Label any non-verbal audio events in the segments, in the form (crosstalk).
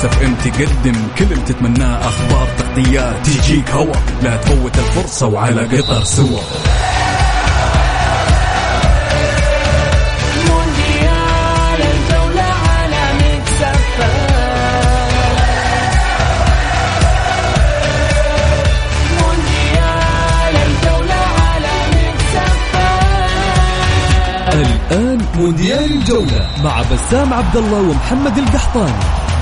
ميكس اف ام تقدم كل اللي تتمناه أخبار تغطيات تجيك هوا. لا تفوت الفرصة وعلى قطر سوا. الآن مونديال الجولة مع بسام عبد الله ومحمد القحطاني.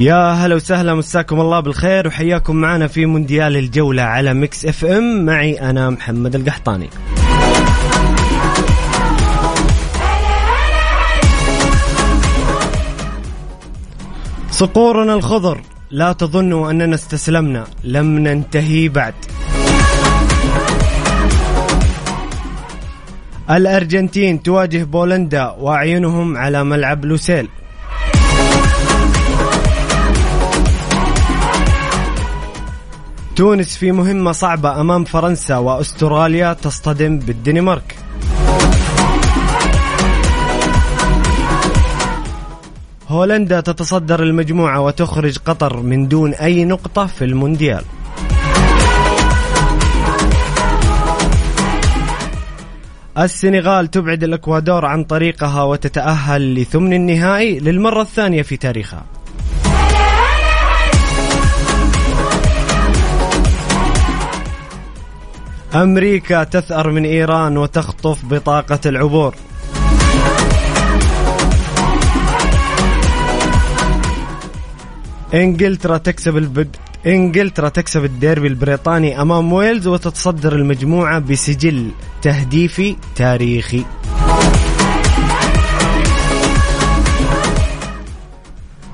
يا هلا وسهلا مساكم الله بالخير وحياكم معنا في مونديال الجولة على ميكس إف إم. معي أنا محمد القحطاني. صقورنا الخضر لا تظنوا أننا استسلمنا لم ننتهي بعد. الأرجنتين تواجه بولندا وأعينهم على ملعب لوسيل. تونس في مهمة صعبة أمام فرنسا وأستراليا تصطدم بالدنمارك. هولندا تتصدر المجموعة وتخرج قطر من دون أي نقطة في المونديال. السنغال تبعد الأكوادور عن طريقها وتتأهل لثمن النهائي للمرة الثانية في تاريخها. أمريكا تثأر من إيران وتخطف بطاقة العبور. إنجلترا تكسب البد... إنجلترا تكسب الديربي البريطاني أمام ويلز وتتصدر المجموعة بسجل تهديفي تاريخي.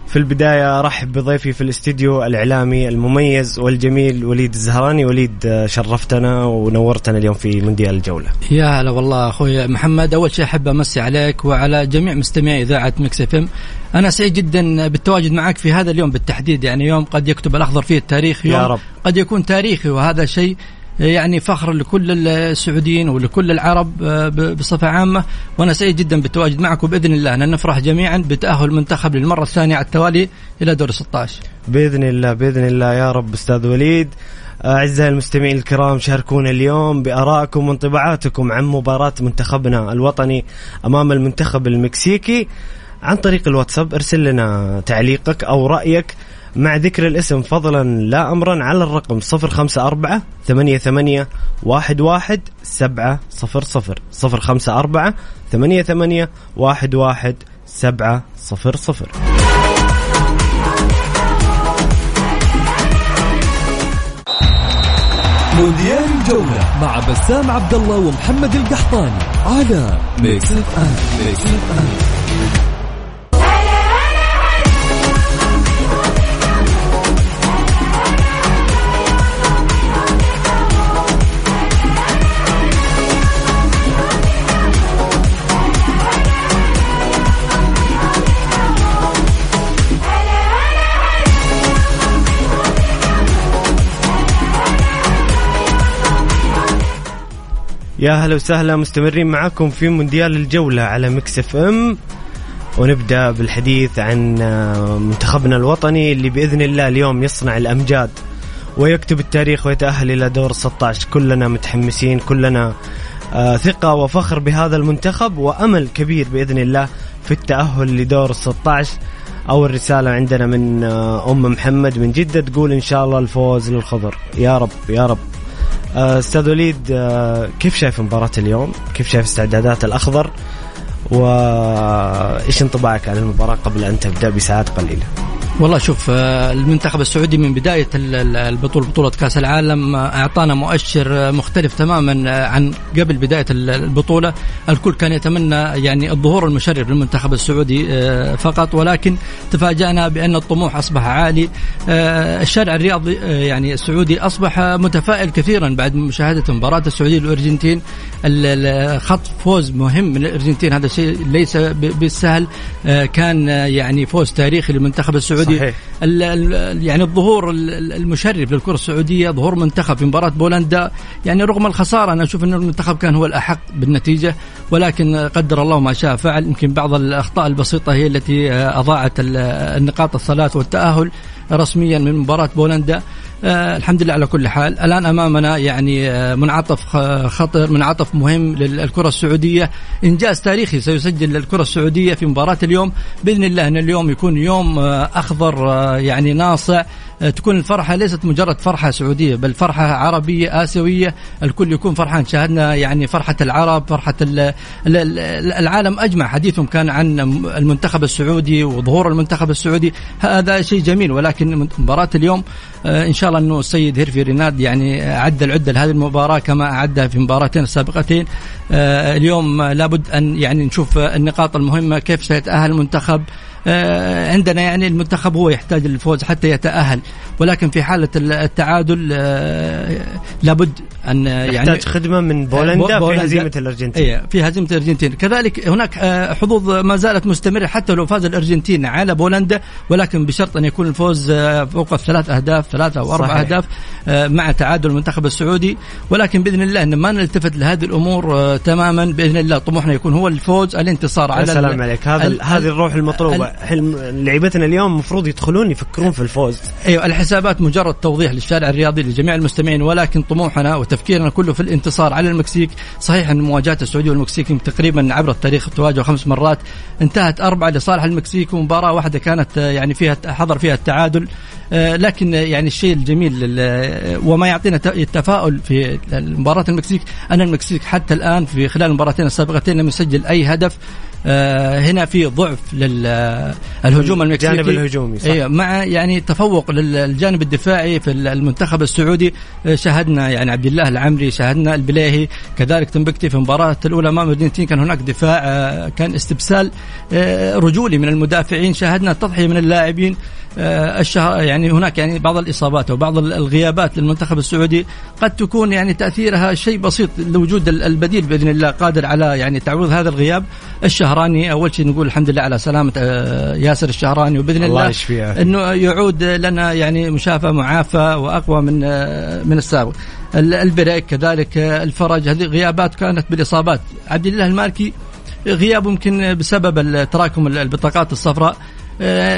في البداية أرحب بضيفي في الاستديو الإعلامي المميز والجميل وليد الزهراني. وليد آه، شرفتنا ونورتنا اليوم في مونديال الجولة. يا هلا والله أخوي محمد. أول شيء أحب أمسي عليك وعلى جميع مستمعي إذاعة مكس إف إم. أنا سعيد جدا بالتواجد معك في هذا اليوم بالتحديد. يعني يوم قد يكتب الأخضر فيه التاريخ يوم يا رب. قد يكون تاريخي وهذا شيء يعني فخر لكل السعوديين ولكل العرب آه، بصفة عامة. وأنا سعيد جدا بالتواجد معك وبإذن الله. أن نفرح جميعا بتأهل المنتخب للمرة الثانية على التوالي إلى دور 16 بإذن الله بإذن الله يا رب أستاذ وليد. أعزائي المستمعين الكرام شاركونا اليوم بآرائكم وانطباعاتكم عن مباراة منتخبنا الوطني أمام المنتخب المكسيكي. عن طريق الواتساب ارسل لنا تعليقك أو رأيك مع ذكر الاسم فضلا لا أمرا على الرقم 054 88 11 700 054 88 11 700 مونديال الجولة مع بسام عبد الله ومحمد القحطاني على ميكس اف ام ميكس اف ام يا هلا وسهلا مستمرين معاكم في مونديال الجولة على مكس إف إم. ونبدأ بالحديث عن آه، منتخبنا الوطني اللي بإذن الله اليوم يصنع الأمجاد ويكتب التاريخ ويتأهل إلى دور 16 كلنا متحمسين كلنا آه، ثقة وفخر بهذا المنتخب وأمل كبير بإذن الله في التأهل لدور 16 أول رسالة عندنا من آه، أم محمد من جدة تقول إن شاء الله الفوز للخضر. يا رب يا رب. أستاذ وليد آه، كيف شايف مباراة اليوم؟ كيف شايف استعدادات الأخضر؟ وايش انطباعك عن المباراة قبل أن تبدأ بساعات قليلة؟ والله شوف آه، المنتخب السعودي من بداية ال- ال- البطولة بطولة كأس العالم آه، أعطانا مؤشر آه، مختلف تماما عن قبل بداية ال- البطولة. الكل كان يتمنى يعني الظهور المشرف للمنتخب السعودي فقط ولكن تفاجأنا بأن الطموح أصبح عالي. الشارع الرياضي يعني السعودي أصبح متفائل كثيرا بعد مشاهدة مباراة السعودية والأرجنتين ال- ال- خط فوز مهم من الأرجنتين هذا شيء ليس بالسهل. كان يعني فوز تاريخي للمنتخب السعودي. صحيح. ال- ال- يعني الظهور ال- ال- المشرف للكرة السعودية ظهور منتخب في مباراة بولندا. يعني رغم الخسارة أنا أشوف أن المنتخب كان هو الأحق بالنتيجة ولكن قدر الله ما شاء فعل. يمكن بعض الأخطاء البسيطة هي التي آه، أضاعت ال- النقاط الثلاث والتأهل. رسميا من مباراة بولندا. آه الحمد لله على كل حال. الآن أمامنا يعني آه منعطف خطر منعطف مهم للكرة السعودية. إنجاز تاريخي سيسجل للكرة السعودية في مباراة اليوم. بإذن الله أن اليوم يكون يوم آه أخضر آه يعني ناصع. تكون الفرحة ليست مجرد فرحة سعودية بل فرحة عربية آسيوية. الكل يكون فرحان. شاهدنا يعني فرحة العرب ال- العالم أجمع. حديثهم كان عن المنتخب السعودي وظهور المنتخب السعودي. هذا شيء جميل. ولكن مباراة اليوم آه، إن شاء الله أنه السيد هيرفي ريناد يعني أعد العدة لهذه المباراة كما أعدها في مباراتين السابقتين آه، اليوم آه، لابد أن يعني نشوف آه، النقاط المهمة. كيف سيتأهل المنتخب؟ آه، عندنا يعني المنتخب هو يحتاج للفوز حتى يتأهل. ولكن في حالة التعادل آه، لابد أن يعني يحتاج خدمة من بولندا, في هزيمة الأرجنتين. اي في هزيمة الأرجنتين. كذلك هناك آه، حظوظ ما زالت مستمرة حتى لو فاز الأرجنتين على بولندا ولكن بشرط أن يكون الفوز آه، فوق الثلاث أهداف ثلاثة أو أربع. أهداف آه، مع تعادل المنتخب السعودي. ولكن بإذن الله أن ما نلتفت لهذه الأمور تماما بإذن الله طموحنا يكون هو الفوز الانتصار على سلام ال- عليك. هذا هذه الروح المطلوبة. لعيبتنا اليوم المفروض يدخلون يفكرون في الفوز. أيوه الحسابات مجرد توضيح للشارع الرياضي لجميع المستمعين ولكن طموحنا وتفكيرنا كله في الانتصار على المكسيك. صحيح أن مواجهة السعودية والمكسيك تقريبا عبر التاريخ تواجهوا خمس مرات. انتهت أربعة لصالح المكسيك ومباراة واحدة كانت آه، يعني فيها حضر فيها التعادل. آه، لكن آه، يعني الشيء الجميل وما يعطينا التفاؤل في مباراة المكسيك أن المكسيك حتى الآن في خلال المباراتين السابقتين لم يسجل أي هدف. هنا في ضعف للهجوم المكسيكي الجانب الهجومي، صح. أيوه مع يعني تفوق للجانب الدفاعي في المنتخب السعودي. آه، شاهدنا يعني عبد الله العمري شاهدنا البلاهي كذلك تنبكتي في المباراه الأولى أمام الارجنتين كان هناك دفاع آه، كان استبسال آه، رجولي من المدافعين. شاهدنا تضحيه من اللاعبين. آه، الشهر يعني هناك يعني بعض الإصابات وبعض الغيابات للمنتخب السعودي قد تكون يعني تأثيرها شيء بسيط لوجود ال- البديل بإذن الله قادر على يعني تعويض هذا الغياب الشهراني. أول شيء نقول الحمد لله على سلامة آه، ياسر الشهراني وبإذن الله الله يشفيه. إنه يعود لنا يعني مشافى معافى وأقوى من آه، من السابق. ال- البريك كذلك آه، الفرج هذه غيابات كانت بالإصابات. عبد الله المالكي غياب يمكن بسبب تراكم البطاقات الصفراء. آه،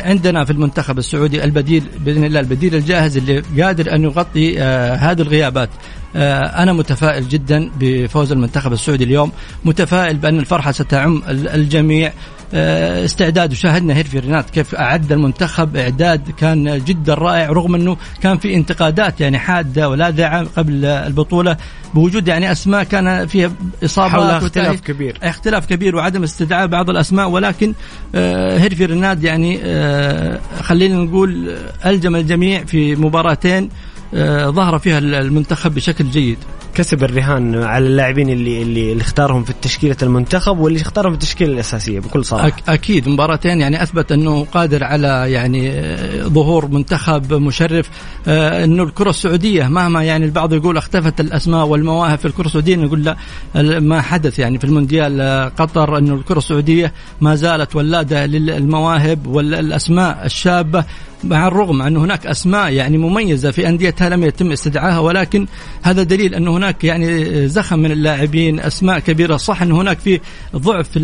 عندنا في المنتخب السعودي البديل بإذن الله البديل الجاهز اللي قادر أن يغطي آه، هذه الغيابات. آه، أنا متفائل جدا بفوز المنتخب السعودي اليوم متفائل بأن الفرحة ستعم ال- الجميع. آه، استعداد وشاهدنا هيرفي رينارد كيف أعد المنتخب إعداد كان جدا رائع رغم إنه كان في انتقادات يعني حادة ولاذعه قبل البطولة بوجود يعني أسماء كان فيها إصابات حولها اختلاف. كبير. اختلاف كبير وعدم استدعاء بعض الأسماء ولكن آه، هيرفي ريناد يعني آه، خلينا نقول آه، ألجم الجميع في مباراتين آه، ظهر فيها المنتخب بشكل جيد. كسب الرهان على اللاعبين اللي اللي اللي اختارهم في تشكيله المنتخب واللي اختارهم في التشكيلة الأساسية بكل صراحة. أك أكيد مباراتين يعني أثبت أنه قادر على يعني آه، ظهور منتخب مشرف. آه، أنه الكرة السعودية مهما يعني البعض يقول اختفت الأسماء والمواهب في الكرة السعودية نقول لا ما حدث يعني في المونديال آه، قطر أنه الكرة السعودية ما زالت ولاده للمواهب والأسماء الشابة. مع الرغم أن هناك أسماء يعني مميزة في أنديتها لم يتم استدعائها ولكن هذا دليل أنه هناك يعني زخم من اللاعبين أسماء كبيرة. صح أن هناك في ضعف في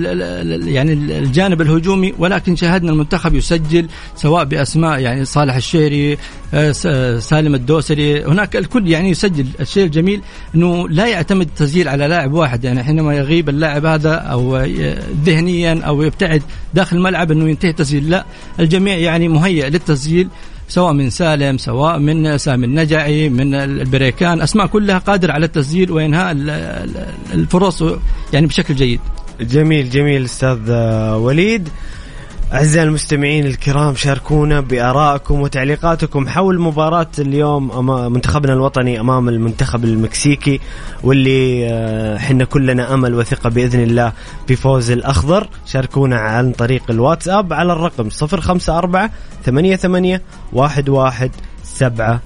يعني الجانب الهجومي ولكن شاهدنا المنتخب يسجل سواء بأسماء يعني صالح الشهري آه، آه، سالم الدوسري. هناك الكل يعني يسجل. الشيء الجميل أنه لا يعتمد التسجيل على لاعب واحد. يعني حينما يغيب اللاعب هذا أو ذهنيا أو يبتعد داخل الملعب أنه ينتهي التسجيل. لا الجميع يعني مهيئ للتسجيل. سواء من سالم سواء من سامي النجعي من البريكان أسماء كلها قادرة على التسجيل وإنهاء ال- ال- الفرص يعني بشكل جيد. جميل جميل أستاذ وليد. أعزائي المستمعين الكرام شاركونا بآرائكم وتعليقاتكم حول مباراة اليوم أمام منتخبنا الوطني أمام المنتخب المكسيكي واللي آه، حنا كلنا أمل وثقة بإذن الله بفوز الأخضر. شاركونا عن طريق الواتساب على الرقم 054 88 11 700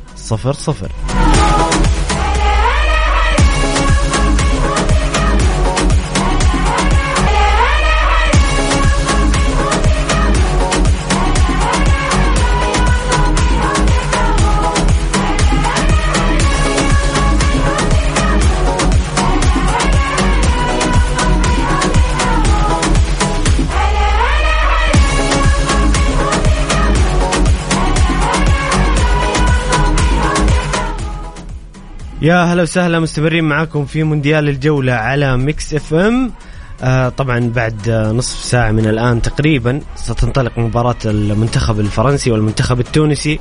يا هلا وسهلا مستمرين معاكم في مونديال الجولة على Mix FM. آه طبعا بعد نصف ساعة من الآن تقريبا ستنطلق مباراة المنتخب الفرنسي والمنتخب التونسي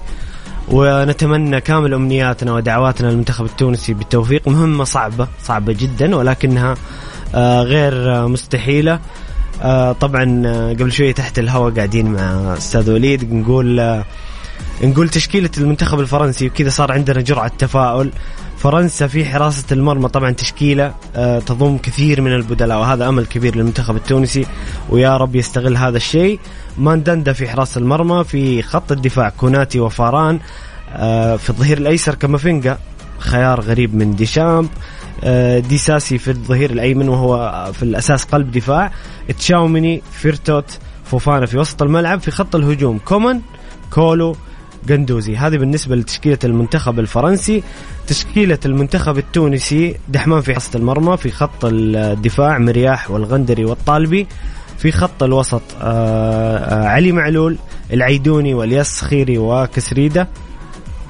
ونتمنى كامل أمنياتنا ودعواتنا للمنتخب التونسي بالتوفيق. مهمة صعبة صعبة جدا ولكنها آه غير مستحيلة. آه طبعا آه قبل شوية تحت الهواء قاعدين مع أستاذ وليد نقول آه نقول تشكيلة المنتخب الفرنسي وكذا صار عندنا جرعة تفاؤل. فرنسا في حراسة المرمى. طبعا تشكيلة آه، تضم كثير من البدلاء وهذا أمل كبير للمنتخب التونسي. ويا رب يستغل هذا الشيء. ماندندا في حراسة المرمى في خط الدفاع كوناتي وفاران آه، في الظهير الأيسر كامافينجا. خيار غريب من ديشامب. آه، ديساسي في الظهير الأيمن وهو في الأساس قلب دفاع. تشاوميني فيرتوت فوفانا في وسط الملعب. في خط الهجوم كومان كولو قندوزي هذه بالنسبة لتشكيلة المنتخب الفرنسي. تشكيلة المنتخب التونسي دحمان في حراسة المرمى في خط الدفاع مرياح والغندري والطالبي في خط الوسط آه، آه، علي معلول العيدوني والياس سخيري وكشريدة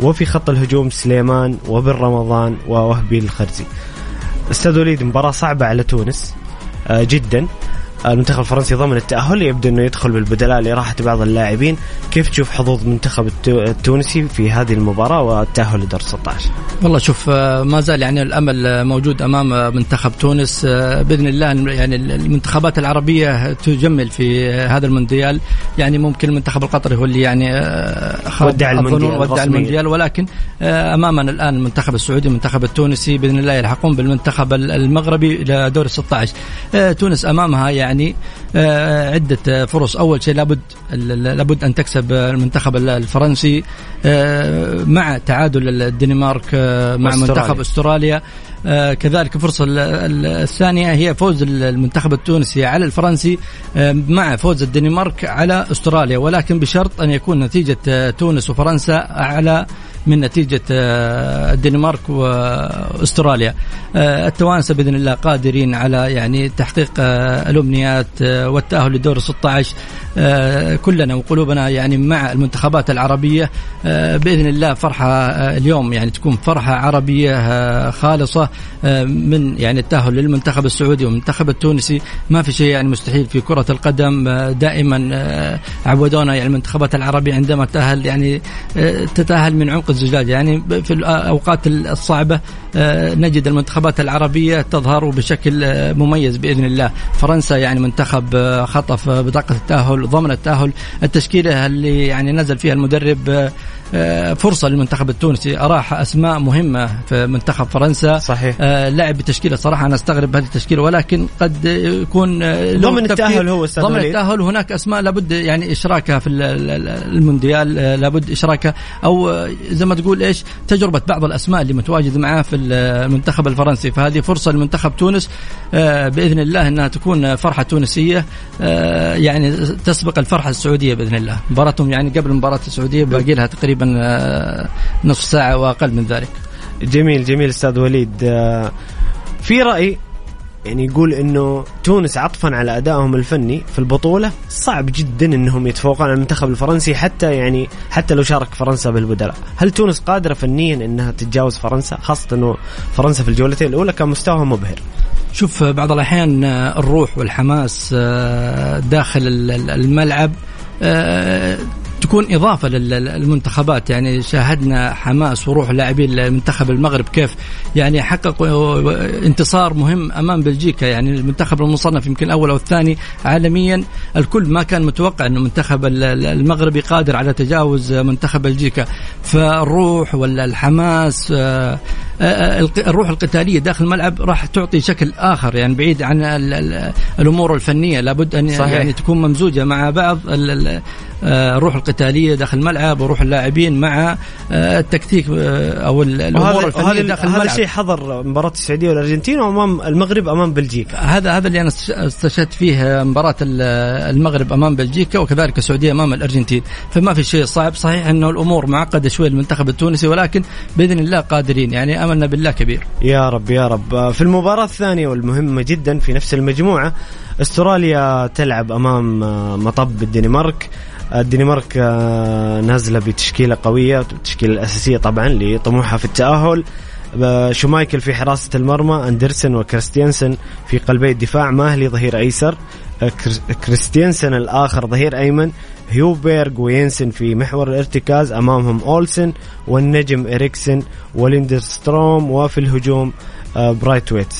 وفي خط الهجوم سليمان وبن رمضان ووهبي الخزري. أستاذ وليد مباراة صعبة على تونس آه، جدا. المنتخب الفرنسي ضمن التأهل يبدو أنه يدخل بالبدلاء لراحة بعض اللاعبين. كيف تشوف حظوظ المنتخب التو- التونسي في هذه المباراة والتأهل لدور 16 والله شوف آه، ما زال يعني الأمل آه، موجود أمام آه، منتخب تونس. آه، بإذن الله يعني المنتخبات العربية تجمل في هذا المونديال. يعني ممكن المنتخب القطري هو اللي يعني آه، ودع المونديال ودع. المونديال. ولكن أمامنا الآن المنتخب السعودي المنتخب التونسي بإذن الله يلحقون بالمنتخب ال- المغربي إلى دور ال 16 آه، تونس أمامها يعني آه، عدة آه، فرص. أول شيء لابد لابد أن تكسب آه، المنتخب ال- الفرنسي آه، مع تعادل الدنمارك آه، مع وأستراليا. منتخب أستراليا. آه، كذلك الفرصه ال- ال- الثانية هي فوز ال- المنتخب التونسي على الفرنسي آه، مع فوز الدنمارك على أستراليا. ولكن بشرط أن يكون نتيجة آه، تونس وفرنسا اعلى من نتيجة آه، الدنمارك وأستراليا. آه، التوانسة بإذن الله قادرين على يعني تحقيق آه، الأمنيات والتأهل لدور 16 آه، كلنا وقلوبنا يعني مع المنتخبات العربية بإذن الله فرحة اليوم يعني تكون فرحة عربية خالصة من يعني التأهل للمنتخب السعودي والمنتخب التونسي. ما في شيء يعني مستحيل في كرة القدم دائما عودونا يعني المنتخبات العربية عندما تأهل يعني تتأهل من عمق الزجاجة يعني في الأوقات الصعبة نجد المنتخبات العربية تظهر بشكل مميز بإذن الله. فرنسا يعني منتخب خطف بطاقة التأهل ضمن التأهل. التشكيلة اللي يعني نزل فيها المدرب آه، فرصة للمنتخب التونسي. أراح أسماء مهمة في منتخب فرنسا. صحيح. آه، لعب بتشكيلة صراحة أنا أستغرب هذه التشكيلة ولكن قد يكون آه، ضمن التأهل هو أستاذ ضمن وليد. التأهل. هناك أسماء لابد يعني إشراكها في ال- ال- ال- المونديال لابد إشراكها. أو آه، زي ما تقول إيش تجربة بعض الأسماء اللي متواجد معاه في المنتخب الفرنسي. فهذه فرصة لمنتخب تونس بإذن الله أنها تكون فرحة تونسية آه، يعني تسبق الفرحة السعودية بإذن الله. مباراتهم يعني قبل مباراة السعودية باقي لها تقريبا آه، نصف ساعة وأقل من ذلك جميل جميل أستاذ وليد آه، في رأي يعني يقول إنه تونس عطفا على أدائهم الفني في البطولة صعب جدا إنهم يتفوقون على المنتخب الفرنسي حتى يعني حتى لو شارك فرنسا بالبدلاء، هل تونس قادرة فنيا إنها تتجاوز فرنسا؟ خاصة إنه فرنسا في الجولتين الأولى كان مستواها مبهر. شوف بعض الأحيان الروح والحماس آه، داخل ال- ال- الملعب آه، تكون إضافة لل- للمنتخبات. يعني شاهدنا حماس وروح لاعبين منتخب المغرب كيف يعني حققوا انتصار مهم أمام بلجيكا. يعني المنتخب المصنف يمكن الأول أو الثاني عالميا. الكل ما كان متوقع انه منتخب ال- ال- المغربي قادر على تجاوز منتخب بلجيكا. فالروح ولا آه، آه، الروح القتالية داخل الملعب راح تعطي شكل آخر يعني بعيد عن ال- ال- الأمور الفنية. لابد أن صحيح. يعني تكون ممزوجة مع بعض آه، الروح القتالية داخل الملعب وروح اللاعبين مع التكتيك أو ال- الأمور الفنية هذا داخل هذا الملعب الشيء حضر مباراة السعودية والأرجنتين وأمام المغرب أمام بلجيكا. هذا هذا اللي أنا است- استشهدت فيه مباراة ال- المغرب أمام بلجيكا وكذلك السعودية أمام الأرجنتين. فما في شيء صعب. صحيح أنه الأمور معقدة شوي للمنتخب التونسي ولكن بإذن الله قادرين. يعني املنا بالله كبير. يا رب يا رب. في المباراة الثانية والمهمة جدا في نفس المجموعة استراليا تلعب أمام آه، مطب الدنمارك. الدنمارك آه، نازلة بتشكيلة قوية التشكيلة الأساسية طبعا لطموحها في التأهل. آه، شومايكل في حراسة المرمى أندرسن وكريستيانسن في قلبي الدفاع ماهلي ظهير أيسر. آه، كريس- كريستيانسن الآخر ظهير أيمن. هويبرغ وينسن في محور الارتكاز أمامهم أولسن والنجم إريكسن وليندستروم وفي الهجوم آه، برايتويت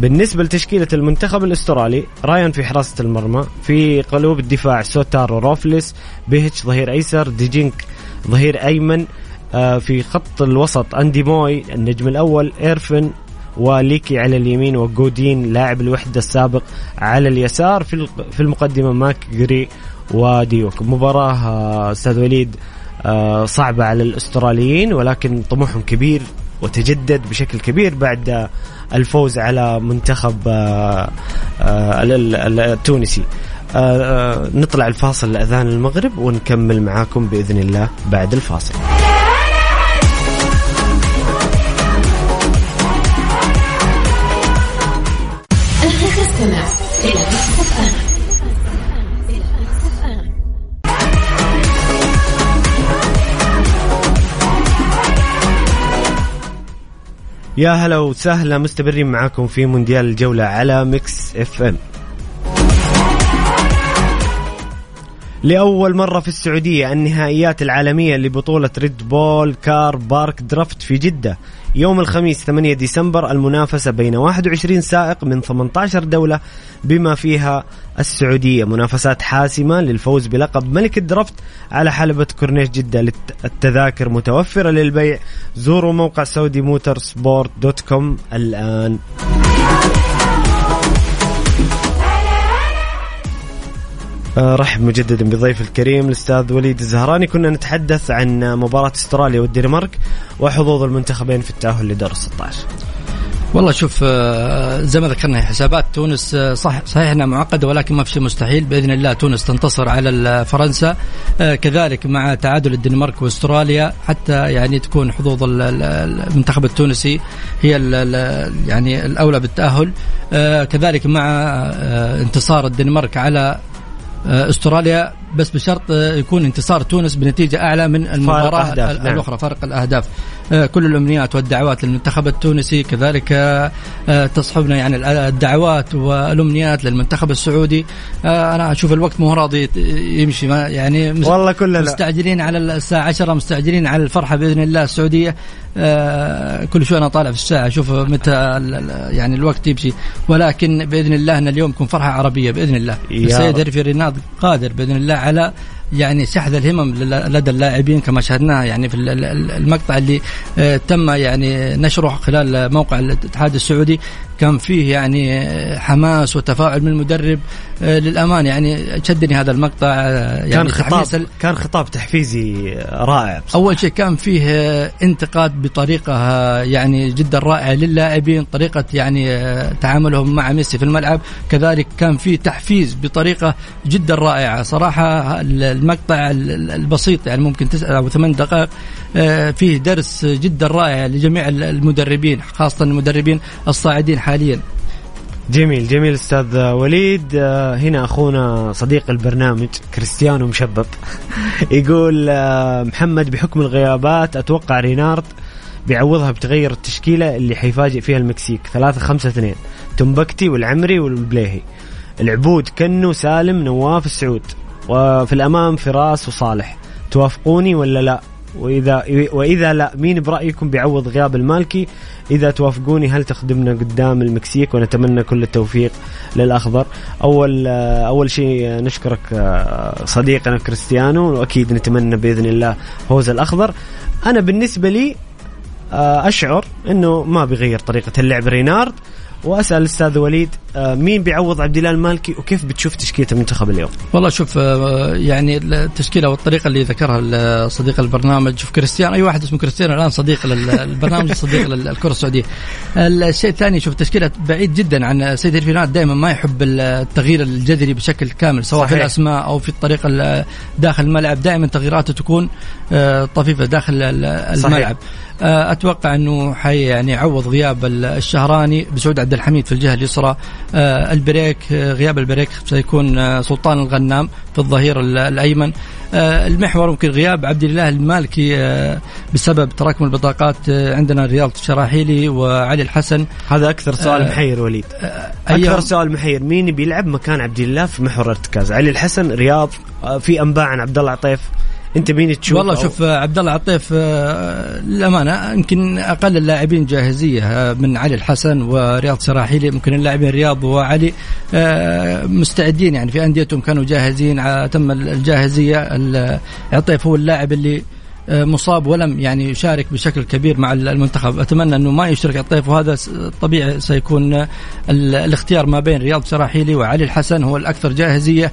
بالنسبة لتشكيلة المنتخب الأسترالي رايان في حراسة المرمى في قلوب الدفاع سوتار ورولس بيهيتش ظهير أيسر ديجينك ظهير أيمن آه، في خط الوسط أندي موي النجم الأول إيرفن وليكي على اليمين وجودين لاعب الوحدة السابق على اليسار في المقدمة ماك جري وديوك مباراة آه، أستاذ وليد آه، صعبة على الأستراليين ولكن طموحهم كبير وتجدد بشكل كبير بعد الفوز على منتخب آه، ال- ال- ال- التونسي. نطلع الفاصل لأذان المغرب ونكمل معاكم بإذن الله بعد الفاصل. يا هلا وسهلا مستمرين معاكم في مونديال الجولة على Mix FM. لأول مرة في السعودية النهائيات العالمية لبطولة Red Bull Car Park Drift في جدة. يوم الخميس 8 ديسمبر المنافسة بين 21 سائق من 18 دولة بما فيها السعودية. منافسات حاسمة للفوز بلقب ملك ال drift على حلبة كورنيش جدة التذاكر متوفرة للبيع. زوروا موقع Saudi Motorsport dot com الآن. آه، رحب مجددا بضيف الكريم الأستاذ وليد الزهراني. كنا نتحدث عن مباراة أستراليا والدنمارك وحظوظ المنتخبين في التأهل لدور 16 والله شوف آه، زي ما ذكرنا حسابات تونس آه، صح صحيح إنها معقدة ولكن ما في شيء مستحيل. بإذن الله تونس تنتصر على ال- فرنسا. آه، كذلك مع تعادل الدنمارك وأستراليا حتى يعني تكون حظوظ ال- ال- المنتخب التونسي هي يعني الأولى بالتأهل. آه، كذلك مع آه، انتصار الدنمارك على آه، أستراليا بس بشرط يكون انتصار تونس بنتيجة أعلى من المباراة أهداف، ال- نعم. الأخرى فرق الأهداف. آه، كل الأمنيات والدعوات للمنتخب التونسي كذلك آه، آه، تصحبنا يعني ال- الدعوات والأمنيات للمنتخب السعودي. أنا أشوف الوقت مو راضي يمشي ما يعني والله كلنا. مستعجلين على الساعة 10 مستعجلين على الفرحة بإذن الله السعودية. كل شوي أنا طالع في الساعة أشوف متى ال- ال- يعني الوقت يمشي. ولكن بإذن الله إن اليوم يكون فرحة عربية بإذن الله. السيد. هيرفي ريناد قادر بإذن الله على يعني شحذ الهمم لدى اللاعبين كما شاهدناها يعني في ال- ال- المقطع اللي آه، تم يعني نشره خلال موقع الاتحاد السعودي. كان فيه يعني آه، حماس وتفاعل من المدرب آه، للامانه يعني شدني هذا المقطع آه، يعني كان خطاب كان خطاب تحفيزي رائع بصراحة. أول شيء كان فيه انتقاد بطريقة آه، يعني جدا رائعة للاعبين طريقة يعني تعاملهم مع ميسي في الملعب. كذلك كان فيه تحفيز بطريقة جدا رائعة. صراحة المقطع ال- البسيط يعني ممكن تسع أو ثمان دقائق فيه درس جدا رائع لجميع المدربين خاصة المدربين الصاعدين حاليا. جميل جميل أستاذ وليد. آه، هنا أخونا صديق البرنامج كريستيانو مشبب. (laughs) يقول آه، محمد بحكم الغيابات أتوقع رينارد بيعوضها بتغير التشكيلة اللي حيفاجئ فيها المكسيك. 3 5 2 تمبكتي والعمري والبليهي. العبود كنو سالم نواف السعود. وفي الأمام فراس وصالح. توافقوني ولا لا؟ واذا وإذا لا مين برأيكم بيعوض غياب المالكي؟ إذا توافقوني هل تخدمنا قدام المكسيك؟ ونتمنى كل التوفيق للأخضر. أول أول شيء نشكرك صديقنا كريستيانو وأكيد نتمنى بإذن الله فوز الأخضر. أنا بالنسبة لي أشعر إنه ما بيغير طريقة اللعب رينارد. وأسأل الاستاذ وليد آه، مين بيعوض عبد الله المالكي وكيف بتشوف تشكيلة المنتخب اليوم؟ والله شوف آه، يعني التشكيلة والطريقة اللي ذكرها صديق البرنامج شوف كريستيانو أي واحد اسمه كريستيانو الآن صديق للبرنامج (laughs) صديق للكره السعودية. الشيء الثاني شوف تشكيله بعيد جدا عن سيد الفينات دائما ما يحب التغيير الجذري بشكل كامل سواء صحيح. في الأسماء أو في الطريقة داخل الملعب دائما تغييراته تكون آه، طفيفة داخل الملعب. صحيح. أتوقع أنه حي يعني يعوض غياب الشهراني بسعود عبد الحميد في الجهة اليسرى. آه، البريك آه، غياب البريك سيكون آه، سلطان الغنام في الظهير الأيمن. المحور ممكن غياب عبد الله المالكي بسبب تراكم البطاقات عندنا رياض الشراحيلي وعلي الحسن. هذا أكثر سؤال محير وليد. أكثر سؤال محير. مين بيلعب مكان عبد الله في محور ارتكاز؟ علي الحسن رياض في أنباء عن عبد الله عطيف. انت مين تشوف والله شوف عبد الله عطيف للامانه يمكن أقل اللاعبين جاهزية آه، من علي الحسن ورياض شراحيلي ممكن اللاعبين رياض وعلي آه، مستعدين يعني في أنديتهم كانوا جاهزين تم الجاهزية. عطيف هو اللاعب اللي آه، مصاب ولم يعني يشارك بشكل كبير مع المنتخب. أتمنى أنه ما يشارك الطيف وهذا طبيعي سيكون الاختيار ما بين رياض سراحيلي وعلي الحسن هو الأكثر جاهزية.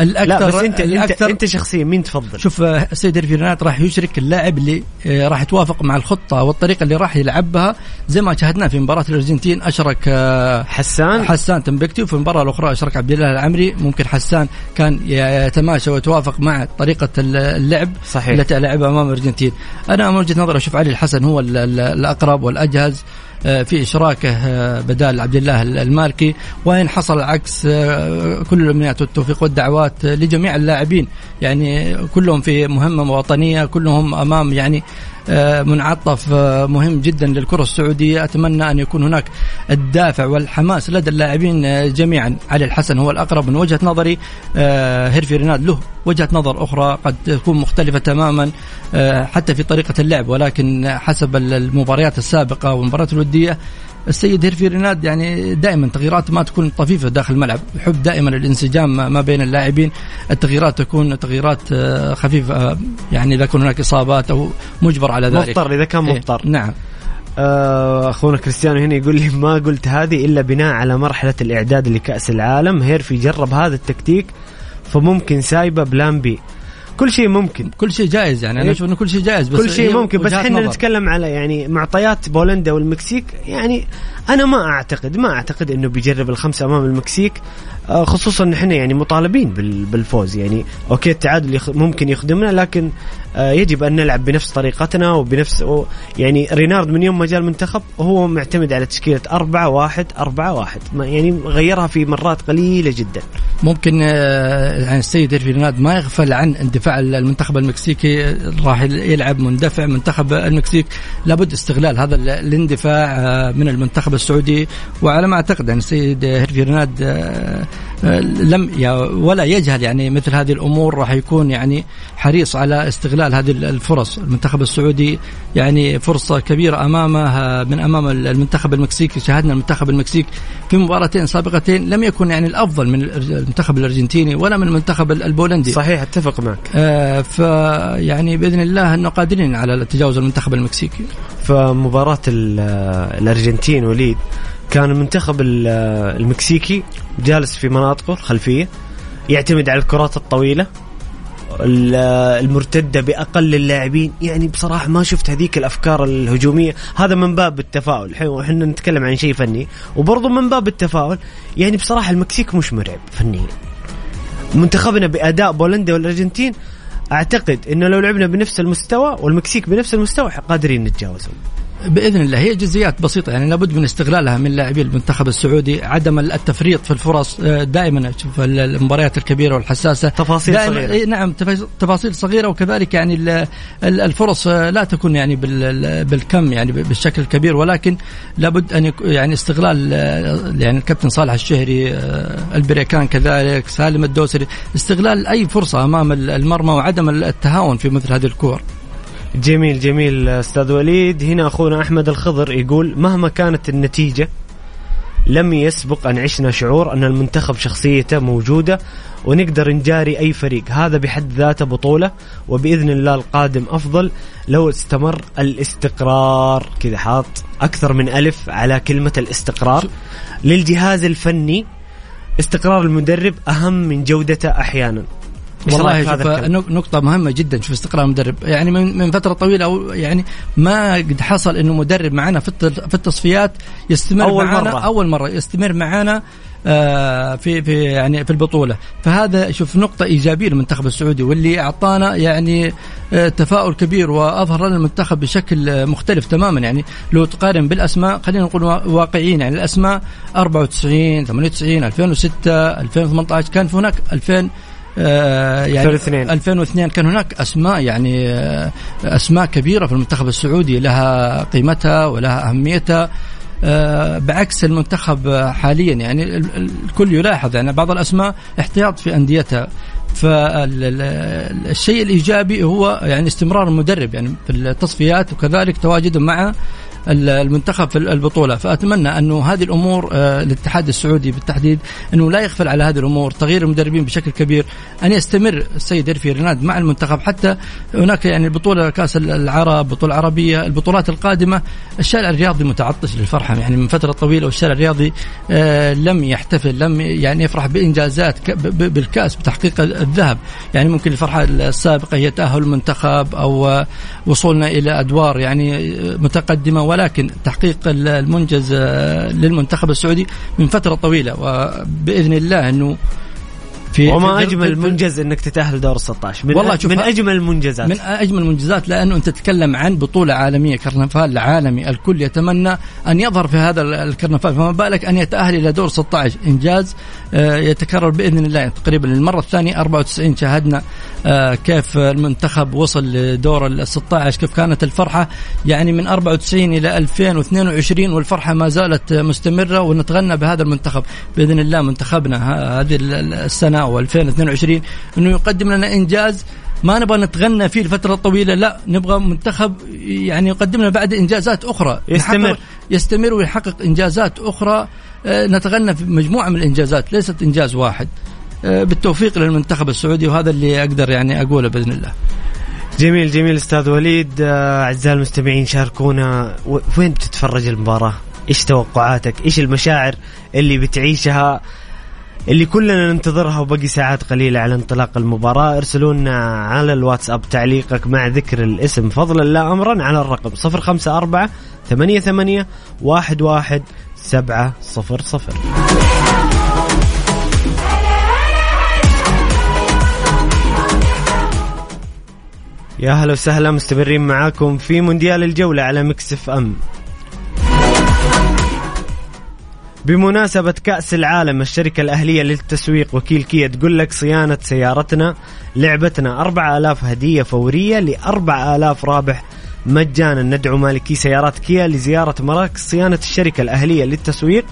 الاكثر لا بس انت الأكثر أنت, شخصيا مين تفضل؟ شوف السيد الفيرنات راح يشرك اللاعب اللي آه، راح يتوافق مع الخطة والطريقة اللي راح يلعبها. زي ما شاهدنا في مباراة الأرجنتين أشرك آه، حسان؟ حسان تنبكتي. وفي المباراة الأخرى أشرك عبد الله العمري. ممكن حسان كان يتماشى ويتوافق مع طريقة اللعب صحيح. التي لعبها أمام الأرجنتين. أنا من وجهة نظري أشوف علي الحسن هو الأقرب والأجهز. آه، في إشراكه آه، بدال عبد الله المالكي وإن حصل العكس آه، كل الإمنيات والتوفيق والدعوات لجميع اللاعبين. يعني كلهم في مهمة وطنية كلهم أمام يعني آه، منعطف آه، مهم جدا للكرة السعودية. أتمنى أن يكون هناك الدافع والحماس لدى اللاعبين آه، جميعا. علي الحسن هو الأقرب من وجهة نظري. هيرفي ريناد له وجهة نظر أخرى قد تكون مختلفة تماما حتى في طريقة اللعب. ولكن حسب المباريات السابقة والمباريات الودية السيد هيرفي ريناد يعني دائما تغييراته ما تكون طفيفة داخل الملعب. يحب دائما الانسجام ما بين اللاعبين. التغييرات تكون تغييرات آه، خفيفة آه، يعني إذا كان هناك إصابات أو مجبر على ذلك. مضطر إذا كان إيه، مضطر. إيه نعم. آه، أخونا كريستيانو هنا يقول لي ما قلت هذه إلا بناء على مرحلة الإعداد لكأس العالم. هيرفي جرب هذا التكتيك فممكن سايبه plan B. كل شيء ممكن. كل شيء جائز يعني أنا إيه. أشوف إنه كل شيء جائز بس كل شيء ممكن. بس إحنا نتكلم على يعني معطيات بولندا والمكسيك يعني أنا ما أعتقد ما أعتقد إنه بيجرب الخمسة أمام المكسيك آه، خصوصا ان إحنا يعني مطالبين بالفوز. يعني okay التعادل ممكن يخدمنا لكن آه، يجب أن نلعب بنفس طريقتنا وبنفس يعني رينارد من يوم ما جاء المنتخب هو معتمد على تشكيلة أربعة واحد أربعة واحد. يعني غيرها في مرات قليلة جدا. ممكن آه، يعني السيد رينارد ما يغفل عن اندفاع المنتخب المكسيكي راح يلعب مندفع منتخب المكسيك. لابد استغلال هذا الاندفاع من المنتخب السعودي وعلى ما أعتقد يعني السيد هيرفي ريناد لم ولا يجهل يعني مثل هذه الأمور راح يكون يعني حريص على استغلال هذه الفرص. المنتخب السعودي يعني فرصة كبيرة أمامه من أمام المنتخب المكسيكي شاهدنا المنتخب المكسيك في مباراتين سابقتين لم يكن يعني الأفضل من المنتخب الأرجنتيني ولا من المنتخب البولندي. صحيح أتفق معك. آه فيعني بإذن الله أنه قادرين على تجاوز المنتخب المكسيكي. فمباراة الأرجنتين وليد كان المنتخب المكسيكي جالس في مناطقه الخلفية يعتمد على الكرات الطويلة المرتدة بأقل اللاعبين. يعني بصراحة ما شفت هذيك الأفكار الهجومية. هذا من باب التفاؤل. إحنا نتكلم عن شيء فني. وبرضه من باب التفاؤل يعني بصراحة المكسيك مش مرعب فنيا. منتخبنا بأداء بولندا والأرجنتين أعتقد إنه لو لعبنا بنفس المستوى والمكسيك بنفس المستوى قادرين نتجاوزهم. بإذن الله. هي جزئيات بسيطة يعني لابد من استغلالها من لاعبي المنتخب السعودي عدم التفريط في الفرص آه، دائما. أشوف المباريات الكبيرة والحساسة. تفاصيل. إيه نعم تفاصيل- صغيرة وكذلك يعني ال- ال- الفرص آه، لا تكون يعني بال- بالكم يعني بالشكل الكبير ولكن لابد أن يعني استغلال آه، يعني الكابتن صالح الشهري البريكان كذلك سالم الدوسري. استغلال أي فرصة أمام المرمى وعدم التهاون في مثل هذه الكور. جميل جميل أستاذ وليد. هنا أخونا أحمد الخضر يقول مهما كانت النتيجة لم يسبق أن عشنا شعور أن المنتخب شخصيته موجودة ونقدر نجاري أي فريق. هذا بحد ذاته بطولة وبإذن الله القادم أفضل لو استمر الاستقرار. كذا حاط أكثر من ألف على كلمة الاستقرار. للجهاز الفني استقرار المدرب أهم من جودته أحيانا. والله شوف نقطة مهمة جدا شوف استقرار المدرب. يعني من من فترة طويلة أو يعني ما قد حصل إنه مدرب معنا في في التصفيات يستمر أول معنا مرة. أول مرة يستمر معنا آه، في في يعني في البطولة. فهذا شوف نقطة إيجابية للمنتخب السعودي واللي أعطانا يعني آه، تفاؤل كبير وأظهر لنا المنتخب بشكل آه، مختلف تماما. يعني لو تقارن بالأسماء خلينا نقول وا- واقعيين. يعني الأسماء 94 98 2006 2018 كان في هناك 2000 آه، يعني 2002. 2002 كان هناك أسماء يعني آه، أسماء كبيرة في المنتخب السعودي لها قيمتها ولها أهميتها آه، بعكس المنتخب آه، حاليا يعني ال- ال- الكل يلاحظ يعني بعض الأسماء احتياط في أنديتها فالشيء الإيجابي هو يعني استمرار المدرب يعني في التصفيات وكذلك تواجده مع المنتخب في البطولة. فأتمنى أنه هذه الأمور آه، الاتحاد السعودي بالتحديد أنه لا يغفل على هذه الأمور. تغيير المدربين بشكل كبير أن يستمر السيد إرفي ريناد مع المنتخب. حتى هناك يعني البطولة كأس العرب بطولة عربية البطولات القادمة الشارع الرياضي متعطش للفرحة. يعني من فترة طويلة والشارع الرياضي آه، لم يحتفل لم يعني يفرح بإنجازات بالكأس بتحقيق الذهب. يعني ممكن الفرحة السابقة هي تأهل المنتخب أو وصولنا إلى أدوار يعني آه، متقدمة ولكن تحقيق ال- المنجز آه، للمنتخب السعودي من فترة طويلة. وبإذن الله أنه في وما في- أجمل منجز إنك تتأهل دور 16 من والله من أجمل المنجزات. من أجمل المنجزات لأنه أنت تتكلم عن بطولة عالمية كرنفال عالمي الكل يتمنى أن يظهر في هذا ال- الكرنفال. فما بالك أن يتأهل إلى دور 16 إنجاز آه، يتكرر بإذن الله تقريبا للمرة الثانية. 94 شاهدنا آه، كيف المنتخب وصل لدور ال 16 كيف كانت الفرحة. يعني من 94 إلى 2022 والفرحة ما زالت مستمرة ونتغنى بهذا المنتخب. بإذن الله منتخبنا هذه ال- السنة أو 2022 إنه يقدم لنا إنجاز ما نبغى نتغنى فيه لفترة طويلة لا نبغى منتخب يعني يقدم لنا بعد إنجازات أخرى. يستمر. يستمر ويحقق إنجازات أخرى. آه، نتغنى في مجموعة من الإنجازات ليست إنجاز واحد. آه، بالتوفيق للمنتخب السعودي وهذا اللي أقدر يعني أقوله بإذن الله. جميل جميل أستاذ وليد. آه، أعزائي المستمعين شاركونا. وين بتتفرج المباراة؟ إيش توقعاتك؟ إيش المشاعر اللي بتعيشها؟ اللي كلنا ننتظرها وبقي ساعات قليلة على انطلاق المباراة. ارسلوا لنا على الواتساب تعليقك مع ذكر الاسم. فضلا لا أمرا على الرقم 054 88 11 700 يا هلا وسهلا مستمرين معاكم في مونديال الجولة على Mix FM بمناسبة كأس العالم الشركة الأهلية للتسويق وكيل كيا تقول لك صيانة سيارتنا لعبتنا 4000 هدية فورية ل 4000 رابح مجانا. ندعو مالكي سيارات كيا لزيارة مراكز صيانة الشركة الأهلية للتسويق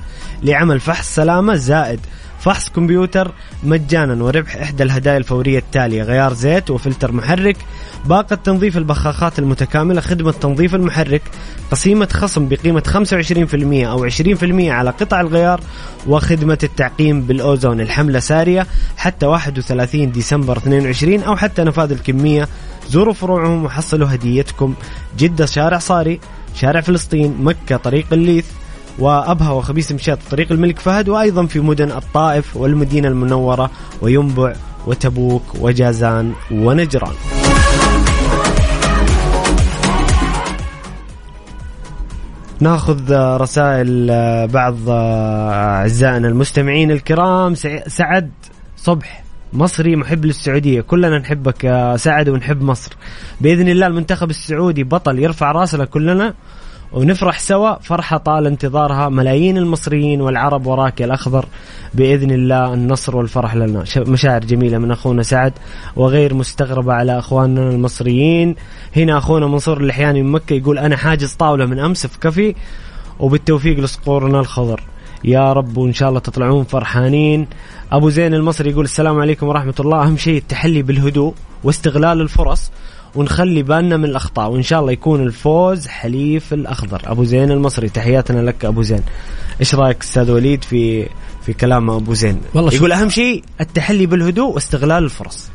لعمل فحص سلامة زائد. فحص كمبيوتر مجانا وربح إحدى الهدايا الفورية التالية غيار زيت وفلتر محرك باقة تنظيف البخاخات المتكاملة خدمة تنظيف المحرك قسيمة خصم بقيمة 25% أو 20% على قطع الغيار وخدمة التعقيم بالأوزون الحملة سارية حتى 31 ديسمبر 22 أو حتى نفاذ الكمية. زوروا فروعهم وحصلوا هديتكم. جدة شارع صاري شارع فلسطين مكة طريق الليث. وأبها وخبيث مشاط طريق الملك فهد وأيضا في مدن الطائف والمدينة المنورة وينبع وتبوك وجازان ونجران. ناخذ رسائل آه، بعض آه، أعزائنا المستمعين الكرام. سع- سعد صبح مصري محب للسعودية. كلنا نحبك يا سعد ونحب مصر. بإذن الله المنتخب السعودي بطل يرفع راسنا كلنا ونفرح سوا. فرحة طال انتظارها ملايين المصريين والعرب وراك يا الأخضر. بإذن الله النصر والفرح لنا. مشاعر جميلة من أخونا سعد وغير مستغربة على أخواننا المصريين. هنا أخونا منصور اللحياني من مكة يقول أنا حاجز طاولة من أمس في كفي وبالتوفيق لصقورنا الخضر. يا رب وإن شاء الله تطلعون فرحانين. أبو زين المصري يقول السلام عليكم ورحمة الله. أهم شيء التحلي بالهدوء واستغلال الفرص. ونخلي بالنا من الأخطاء وإن شاء الله يكون الفوز حليف الأخضر. أبو زين المصري تحياتنا لك أبو زين. إيش رأيك أستاذ وليد في في كلام أبو زين؟ والله يقول أهم شيء التحلي بالهدوء واستغلال الفرص.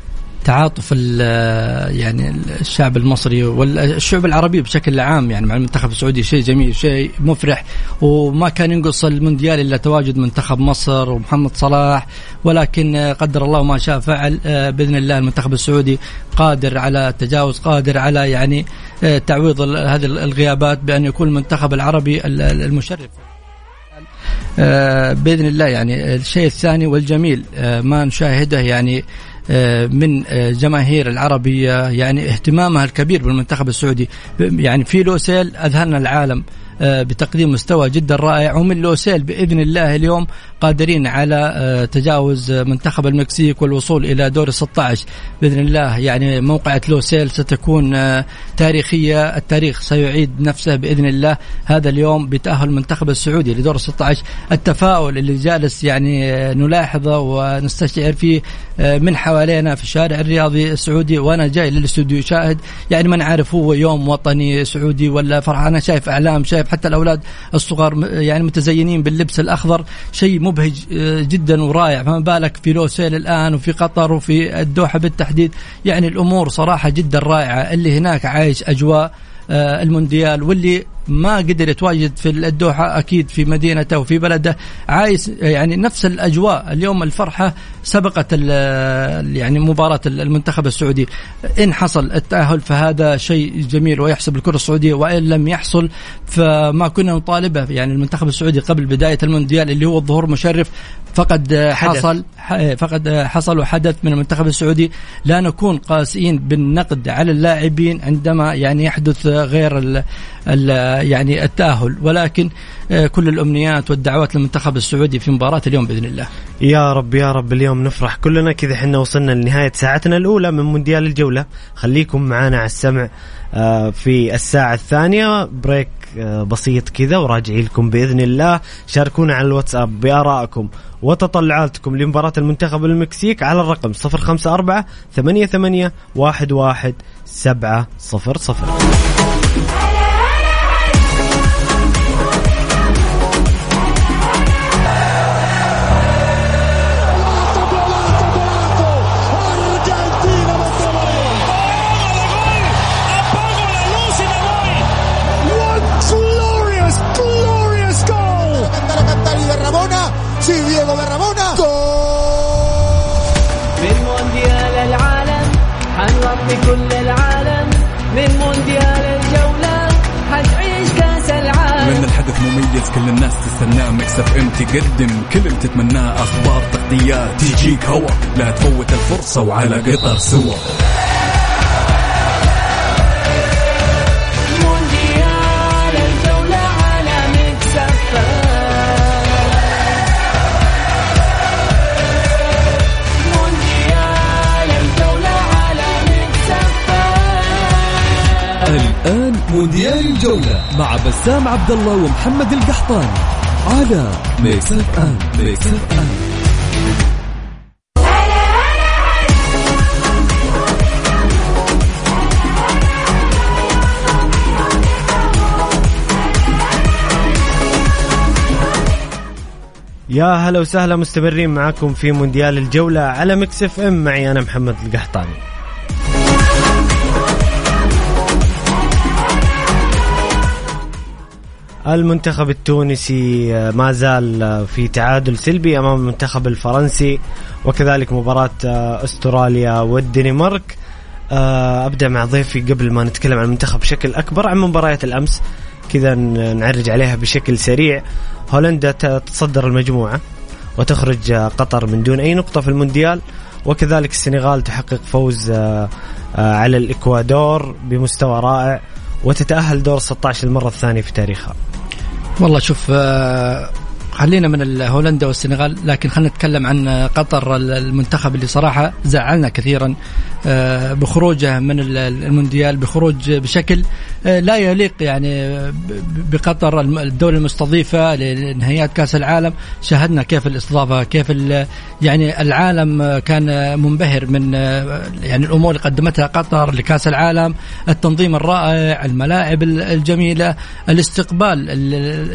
تعاطف يعني الشعب المصري والشعوب العربيه بشكل عام يعني مع المنتخب السعودي شيء جميل شيء مفرح. وما كان ينقص المونديال إلا تواجد منتخب مصر ومحمد صلاح ولكن قدر الله ما شاء فعل آه، بإذن الله المنتخب السعودي قادر على التجاوز قادر على يعني آه، تعويض هذه الغيابات بأن يكون المنتخب العربي ال- ال- المشرف. آه، بإذن الله يعني الشيء الثاني والجميل ما نشاهده يعني من آه، جماهير العربية يعني اهتمامها الكبير بالمنتخب السعودي. يعني في لوسيل أذهلنا العالم. آه، بتقديم مستوى جدا رائع. ومن لوسيل بإذن الله اليوم قادرين على آه، تجاوز منتخب المكسيك والوصول إلى دور 16 بإذن الله يعني موقعة لوسيل ستكون آه، تاريخية. التاريخ سيعيد نفسه بإذن الله. هذا اليوم بتأهل المنتخب السعودي لدور 16 التفاؤل اللي جالس يعني آه، نلاحظه ونستشعر فيه آه، من حوالينا في الشارع الرياضي السعودي. وأنا جاي للاستوديو شاهد يعني ما نعرف هو يوم وطني سعودي ولا فرح أنا شايف إعلام شايف حتى الأولاد الصغار يعني متزينين باللبس الأخضر شيء مبهج آه، جدا ورائع. فما بالك في لوسيل الآن وفي قطر وفي الدوحة بالتحديد. يعني الأمور صراحة جدا رائعة. اللي هناك عايش أجواء آه، المونديال واللي ما قدر يتواجد في الدوحة أكيد في مدينته وفي بلده. عايز يعني نفس الأجواء. اليوم الفرحة سبقت ال- يعني مباراة المنتخب السعودي. إن حصل التأهل فهذا شيء جميل ويحسب الكرة السعودية. وإن لم يحصل فما كنا نطالبه. يعني المنتخب السعودي قبل بداية المونديال اللي هو الظهور مشرف فقد حدث. حصل فقد حصل وحدث من المنتخب السعودي. لا نكون قاسيين بالنقد على اللاعبين عندما يعني يحدث غير يعني التأهل. ولكن آه، كل الأمنيات والدعوات للمنتخب السعودي في مباراة اليوم بإذن الله. يا رب يا رب اليوم نفرح كلنا. كذا إحنا وصلنا لنهاية ساعتنا الأولى من مونديال الجولة. خليكم معنا على السمع آه، في الساعة الثانية. بريك آه، بسيط كذا وراجعين لكم بإذن الله. شاركونا على الواتساب بآرائكم وتطلعاتكم لمباراة المنتخب المكسيك على الرقم 054 88 11 700 حنغطي كل العالم من مونديال الجولة حتعيش كأس العالم. لأن الحدث مميز كل الناس تستناه. Mix FM تقدم كل اللي تتمناه. أخبار تغطيات تجيك هوا. لا تفوت الفرصة وعلى قطر سوا. مونديال الجولة مع بسام عبد الله ومحمد القحطاني على Mix FM Mix FM يا هلا وسهلا مستمرين معاكم في مونديال الجولة على Mix FM معي أنا محمد القحطاني. المنتخب التونسي ما زال في تعادل سلبي أمام المنتخب الفرنسي وكذلك مباراة أستراليا والدنمارك. أبدأ مع ضيفي قبل ما نتكلم عن المنتخب بشكل أكبر عن مباريات الأمس. كذا نعرج عليها بشكل سريع. هولندا تتصدر المجموعة وتخرج قطر من دون أي نقطة في المونديال. وكذلك السنغال تحقق فوز على الإكوادور بمستوى رائع وتتأهل دور 16 المرة الثانية في تاريخها. والله شوف آه، خلينا من هولندا والسنغال لكن خلينا نتكلم عن قطر المنتخب اللي صراحة زعلنا كثيرا آه، بخروجه من المونديال بخروج بشكل آه، لا يليق يعني بقطر الدولة المستضيفة لنهائيات كأس العالم. شاهدنا كيف الاستضافة كيف يعني العالم كان منبهر من آه، يعني الأمور اللي قدمتها قطر لكأس العالم التنظيم الرائع الملاعب الجميلة الاستقبال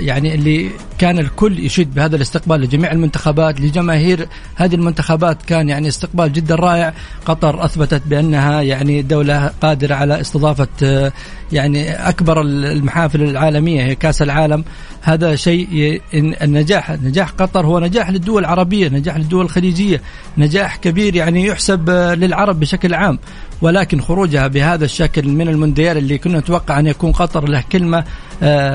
يعني اللي كان الكل يشيد بهذا الاستقبال لجميع المنتخبات لجماهير هذه المنتخبات كان يعني استقبال جدا رائع. قطر أثبتت بأنها يعني دولة قادرة على استضافة آه، يعني اكبر المحافل العالمية هي كأس العالم. هذا شيء النجاح نجاح قطر هو نجاح للدول العربية نجاح للدول الخليجية. نجاح كبير يعني يحسب آه، للعرب بشكل عام. ولكن خروجها بهذا الشكل من المونديال اللي كنا نتوقع أن يكون قطر له كلمة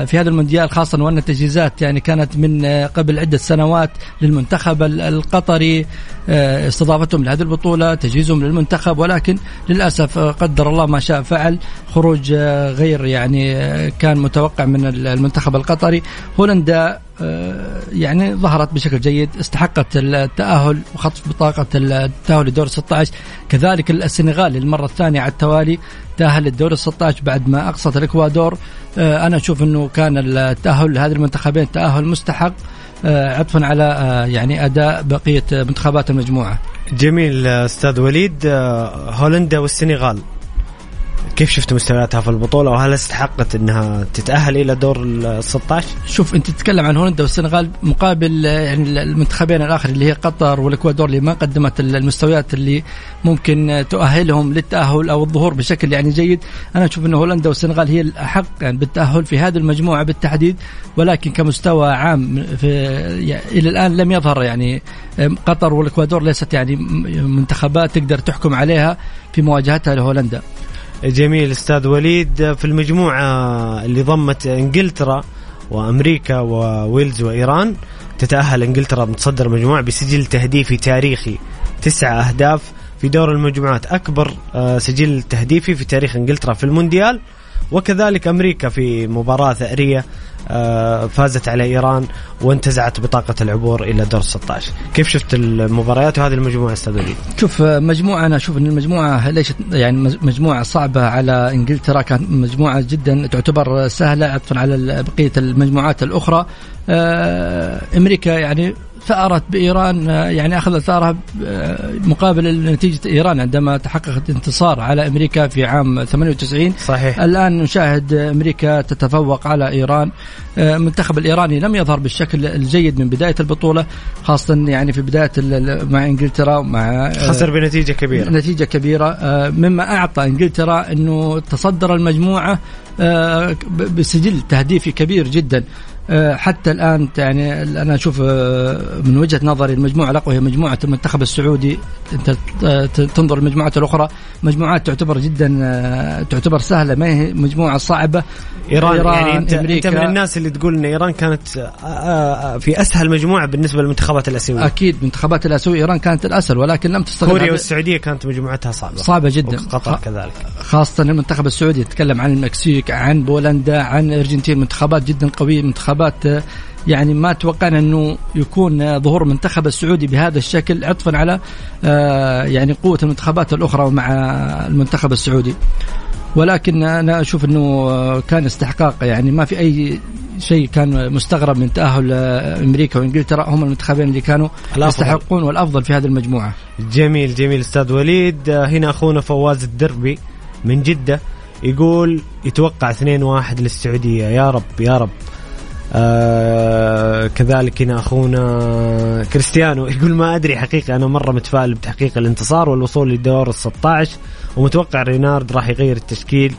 في هذا المونديال خاصة وأن التجهيزات يعني كانت من آه، قبل عدة سنوات للمنتخب القطري. آه، استضافتهم لهذه البطولة تجهيزهم للمنتخب ولكن للأسف قدر الله ما شاء فعل خروج غير يعني كان متوقع من المنتخب القطري. هولندا آه، يعني ظهرت بشكل جيد استحقت التأهل وخطف بطاقة التأهل لدور 16 كذلك السنغال للمرة الثانية على التوالي تأهل للدور 16 بعد ما أقصت الإكوادور. آه، أنا أشوف أنه كان التأهل لهذه المنتخبين تأهل مستحق آه، عطفا على يعني أداء بقية منتخبات المجموعة. جميل أستاذ وليد هولندا والسنغال. كيف شفت مستوياتها في البطولة وهل استحقت إنها تتأهل إلى دور ال 16 شوف أنت تتكلم عن هولندا والسنغال مقابل يعني المنتخبين الآخر اللي هي قطر والإكوادور اللي ما قدمت المستويات اللي ممكن تؤهلهم للتأهل أو الظهور بشكل يعني جيد. أنا أشوف إن هولندا والسنغال هي الأحق يعني بالتأهل في هذه المجموعة بالتحديد ولكن كمستوى عام في يعني إلى الآن لم يظهر يعني قطر والإكوادور ليست يعني منتخبات تقدر تحكم عليها في مواجهتها لهولندا. جميل أستاذ وليد في المجموعة اللي ضمت إنجلترا وأمريكا وويلز وإيران تتأهل إنجلترا متصدر المجموعه بسجل تهديفي تاريخي تسعة أهداف في دور المجموعات. أكبر آه، سجل تهديفي في تاريخ إنجلترا في المونديال وكذلك أمريكا في مباراة ثأرية آه، فازت على إيران وانتزعت بطاقة العبور إلى دور 16 كيف شفت المباريات وهذه المجموعة أستاذ وليد؟ شوف آه، مجموعة أنا أشوف إن المجموعة ليست يعني مجموعة صعبة على إنجلترا كانت مجموعة جدا تعتبر سهلة عطفا على بقية المجموعات الأخرى. آه، أمريكا يعني ثأرت بإيران يعني أخذت ثأرها مقابل نتيجة إيران عندما تحققت انتصار على أمريكا في عام 98 صحيح. الآن نشاهد أمريكا تتفوق على إيران. المنتخب الإيراني لم يظهر بالشكل الجيد من بداية البطولة خاصة يعني في بداية مع إنجلترا مع خسر بنتيجة كبيرة. نتيجة كبيرة. مما أعطى إنجلترا أنه تصدر المجموعة بسجل تهديفي كبير جدا. آه، حتى الآن يعني أنا أشوف آه، من وجهة نظري المجموعة الأقوى هي مجموعة المنتخب السعودي. أنت تنظر المجموعات الأخرى. مجموعات تعتبر جدا آه، تعتبر سهلة ما هي مجموعة صعبة. إيران, إيران يعني أنت, أمريكا. انت من الناس اللي تقول إن إيران كانت في أسهل مجموعة بالنسبة للمنتخبات الأسيوية. أكيد منتخبات الأسيوية إيران كانت الأسهل ولكن لم تستطع كوريا والسعودية كانت مجموعتها صعبة. صعبة جدا. قطر كذلك. خاصة المنتخب السعودي يتكلم عن المكسيك عن بولندا عن الارجنتين منتخبات جدا قوية منتخبات انتخابات يعني ما توقعنا إنه يكون ظهور المنتخب السعودي بهذا الشكل عطفا على آه، يعني قوة المنتخبات الأخرى مع المنتخب السعودي. ولكن أنا أشوف إنه كان استحقاق يعني ما في أي شيء كان مستغرب من تأهل أمريكا وإنجلترا هم المنتخبين اللي كانوا يستحقون والأفضل في هذه المجموعة. جميل جميل أستاذ وليد. هنا أخونا فواز الدربي من جدة يقول يتوقع 2-1 للسعودية. يا رب يا رب. آه كذلك هنا أخونا كريستيانو (laughs) يقول ما أدري حقيقة أنا مرة متفائل بتحقيق الانتصار والوصول لدور ال 16 ومتوقع رينارد راح يغير التشكيل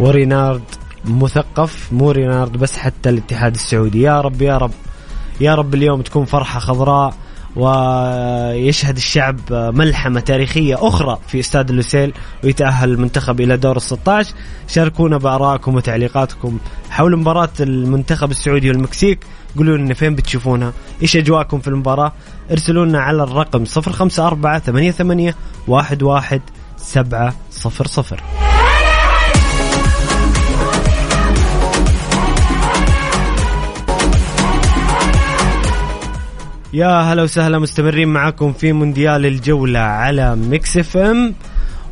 ورينارد مثقف مو رينارد بس حتى الاتحاد السعودي. يا رب يا رب يا رب اليوم تكون فرحة خضراء ويشهد الشعب ملحمة تاريخية أخرى في استاد اللوسيل ويتأهل المنتخب إلى دور ال 16 شاركونا بآرائكم وتعليقاتكم حول مباراة المنتخب السعودي والمكسيك. قولوا لنا فين بتشوفونها إيش أجواءكم في المباراة؟ ارسلوا لنا على الرقم 054 88 11 700 يا هلا وسهلا مستمرين معكم في مونديال الجولة على Mix FM.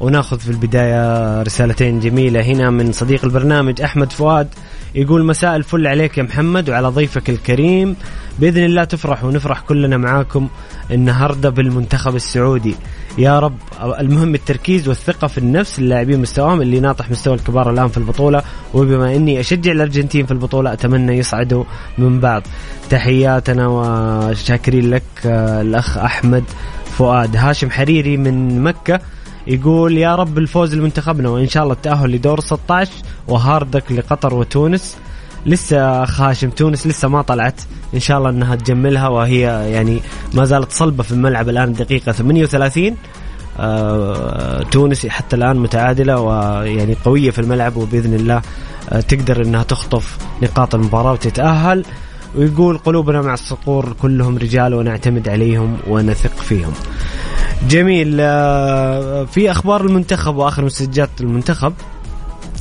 وناخذ في البداية رسالتين جميلة. هنا من صديق البرنامج أحمد فؤاد يقول مساء الفل عليك يا محمد وعلى ضيفك الكريم. بإذن الله تفرح ونفرح كلنا معاكم النهاردة بالمنتخب السعودي. يا رب. المهم التركيز والثقة في النفس اللاعبين مستواهم اللي ناطح مستوى الكبار الآن في البطولة. وبما أني أشجع الأرجنتين في البطولة أتمنى يصعدوا من بعض. تحياتنا وشاكرين لك آه، الأخ أحمد فؤاد. هاشم حريري من مكة يقول يا رب الفوز لمنتخبنا وإن شاء الله التأهل لدور 16 وهاردك لقطر وتونس. لسه خاشم تونس لسه ما طلعت. إن شاء الله إنها تجملها وهي يعني ما زالت صلبة في الملعب الآن دقيقة 38 آه تونس حتى الآن متعادلة ويعني قوية في الملعب وبإذن الله آه تقدر إنها تخطف نقاط المباراة وتتأهل. ويقول قلوبنا مع الصقور كلهم رجال ونعتمد عليهم ونثق فيهم. جميل. آه، في أخبار المنتخب وآخر مسجات المنتخب.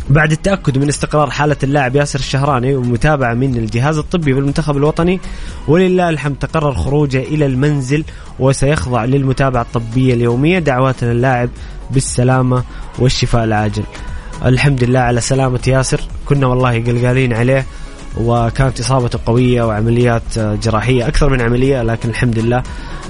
بعد التأكد من استقرار حالة اللاعب ياسر الشهراني ومتابعة من الجهاز الطبي بالمنتخب الوطني ولله الحمد تقرر خروجه إلى المنزل وسيخضع للمتابعة الطبية اليومية دعواتنا اللاعب بالسلامة والشفاء العاجل. الحمد لله على سلامة ياسر كنا والله قلقالين عليه وكانت إصابته قوية وعمليات جراحية أكثر من عملية لكن الحمد لله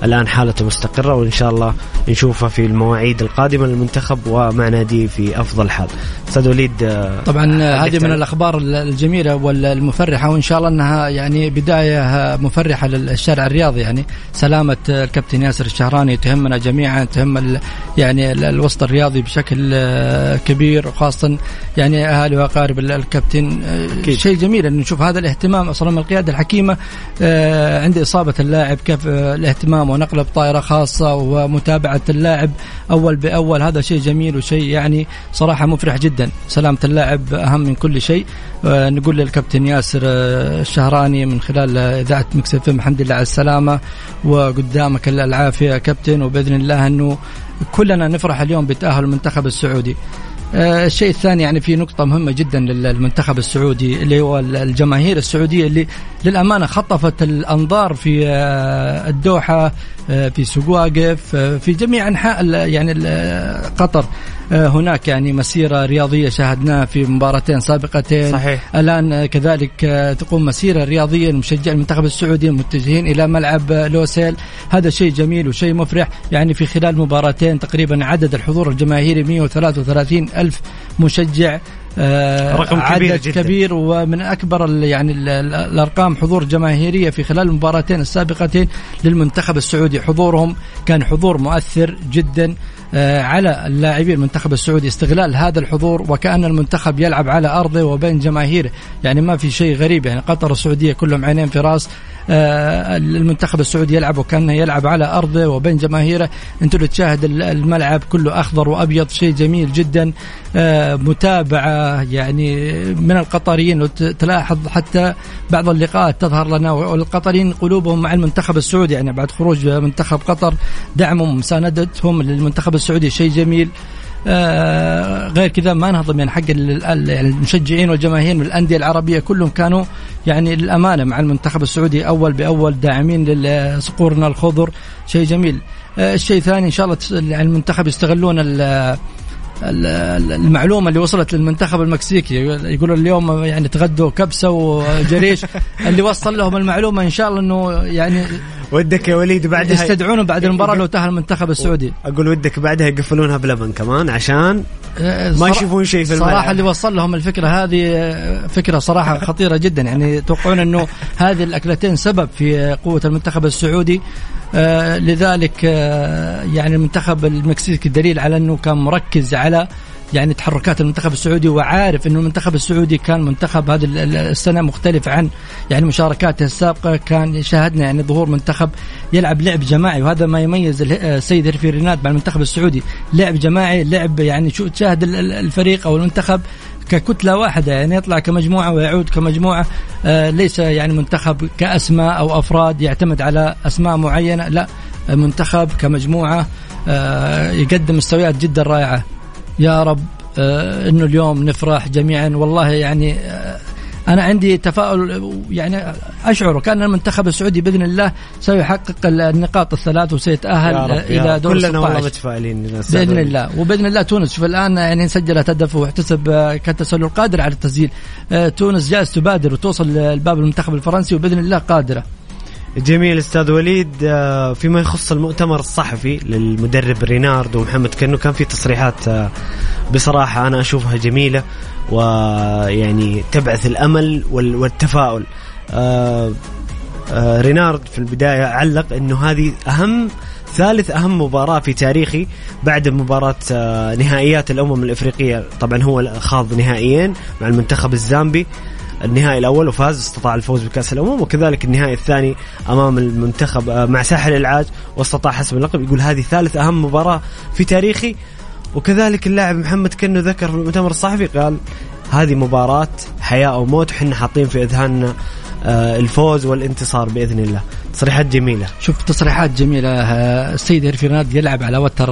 الآن حالته مستقرة وإن شاء الله نشوفه في المواعيد القادمة للمنتخب ومع ناديه في أفضل حال. أستاذ وليد آه، طبعا هذه من الأخبار الجميلة والمفرحة وإن شاء الله أنها يعني بداية مفرحة للشارع الرياضي. يعني سلامة الكابتن ياسر الشهراني تهمنا جميعا تهم يعني الوسط الرياضي بشكل آه، كبير وخاصة يعني أهالي وأقارب الكابتن. آه، شيء جميل أن نشوف هذا الاهتمام. أصلا من القيادة الحكيمة عند إصابة اللاعب كيف الاهتمام الانضمام ونقله بطائرة خاصة ومتابعة اللاعب أول بأول. هذا شيء جميل وشيء يعني صراحة مفرح جدا. سلامة اللاعب أهم من كل شيء. آه، نقول للكابتن ياسر آه، الشهراني من خلال إذاعة مكس الحمد لله على السلامة وقدامك العافية كابتن. وبإذن الله أنه كلنا نفرح اليوم بتأهل المنتخب السعودي. الشيء الثاني يعني في نقطة مهمة جدا للمنتخب السعودي اللي هو الجماهير السعودية اللي للأمانة خطفت الأنظار في آه، الدوحة آه، في سوق واقف في جميع أنحاء يعني قطر. آه، هناك يعني مسيرة رياضية شاهدناها في مباراتين سابقتين. صحيح. الآن كذلك آه، تقوم مسيرة رياضية لمشجع المنتخب السعودي متجهين إلى ملعب لوسيل. هذا شيء جميل وشيء مفرح. يعني في خلال مباراتين تقريبا عدد الحضور الجماهيري 133 ألف مشجع. آه، رقم كبير عدد جدا. كبير ومن أكبر يعني الأرقام حضور جماهيرية في خلال المباراتين السابقتين للمنتخب السعودي. حضورهم كان حضور مؤثر جدا آه، على اللاعبين المنتخب السعودي. استغلال هذا الحضور وكأن المنتخب يلعب على أرضه وبين جماهيره. يعني ما في شيء غريب يعني قطر السعودية كلهم عينين في رأس. آه، المنتخب السعودي يلعب وكانه يلعب على أرضه وبين جماهيره. أنت اللي تشاهد الملعب كله أخضر وأبيض شيء جميل جدا. آه، متابعة يعني من القطريين. وتلاحظ حتى بعض اللقاءات تظهر لنا والقطريين قلوبهم مع المنتخب السعودي. يعني بعد خروج منتخب قطر دعمهم ومساندتهم للمنتخب السعودي شيء جميل. آه غير كذا ما نهضم يعني حق يعني المشجعين والجماهير من الأندية العربية كلهم كانوا يعني للأمانة مع المنتخب السعودي أول بأول داعمين لصقورنا الخضر. شيء جميل. آه الشيء الثاني إن شاء الله يعني المنتخب يستغلون المعلومة اللي وصلت للمنتخب المكسيكي. يقولوا اليوم يعني تغدوا كبسة وجريش. (laughs) اللي وصل لهم المعلومة إن شاء الله إنه يعني ودك يا وليد بعدها يستدعونه بعد المباراة لو تاهل المنتخب السعودي. أقول ودك بعدها يقفلونها بلبن كمان عشان ما يشوفون شيء في الملعب. صراحة اللي وصل لهم الفكرة هذه فكرة صراحة خطيرة جدا. يعني يتوقعون إنه هذه الأكلتين سبب في قوة المنتخب السعودي. آه لذلك آه يعني المنتخب المكسيكي دليل على إنه كان مركز على يعني تحركات المنتخب السعودي وعارف إنه المنتخب السعودي كان منتخب هذه السنة مختلف عن يعني مشاركاته السابقة. كان شاهدنا يعني ظهور منتخب يلعب لعب جماعي وهذا ما يميز السيد هيرفي ريناد مع المنتخب السعودي. لعب جماعي لعب يعني شو تشاهد الفريق أو المنتخب ككتلة واحدة يعني يطلع كمجموعة ويعود كمجموعة. آه ليس يعني منتخب كأسماء أو أفراد يعتمد على أسماء معينة لا منتخب كمجموعة آه يقدم مستويات جدا رائعة. يا رب آه إنه اليوم نفرح جميعا. والله يعني آه أنا عندي تفاؤل يعني أشعر كأن المنتخب السعودي بإذن الله سيحقق النقاط الثلاث وسيتأهل إلى. دور كلنا والله 16 متفائلين بإذن الله. وبإذن الله تونس. شوف الآن يعني سجلت هدف واحتسب آه، كتسلل قادر على التسجيل. تونس جالس تبادر وتوصل لباب المنتخب الفرنسي وبإذن الله قادرة. جميل أستاذ وليد. آه، فيما يخص المؤتمر الصحفي للمدرب رينارد ومحمد كنو كان في تصريحات آه، بصراحة أنا أشوفها جميلة ويعني تبعث الأمل وال- والتفاؤل. آه، رينارد في البداية علق إنه هذه أهم ثالث أهم مباراة في تاريخي بعد مباراة نهائيات الأمم الإفريقية. طبعا هو خاض نهائيين مع المنتخب الزامبي. النهائي الأول وفاز استطاع الفوز بكأس الأمم وكذلك النهائي الثاني أمام المنتخب آه، مع ساحل العاج واستطاع حسم اللقب. يقول هذه ثالث أهم مباراة في تاريخي. وكذلك اللاعب محمد كنو ذكر في المؤتمر الصحفي قال هذه مباراة حياة أو موت وحنا حاطين في إذهاننا آه، الفوز والانتصار بإذن الله. تصريحات جميلة. شوف تصريحات جميلة. آه، السيد هيرفي يلعب على وتر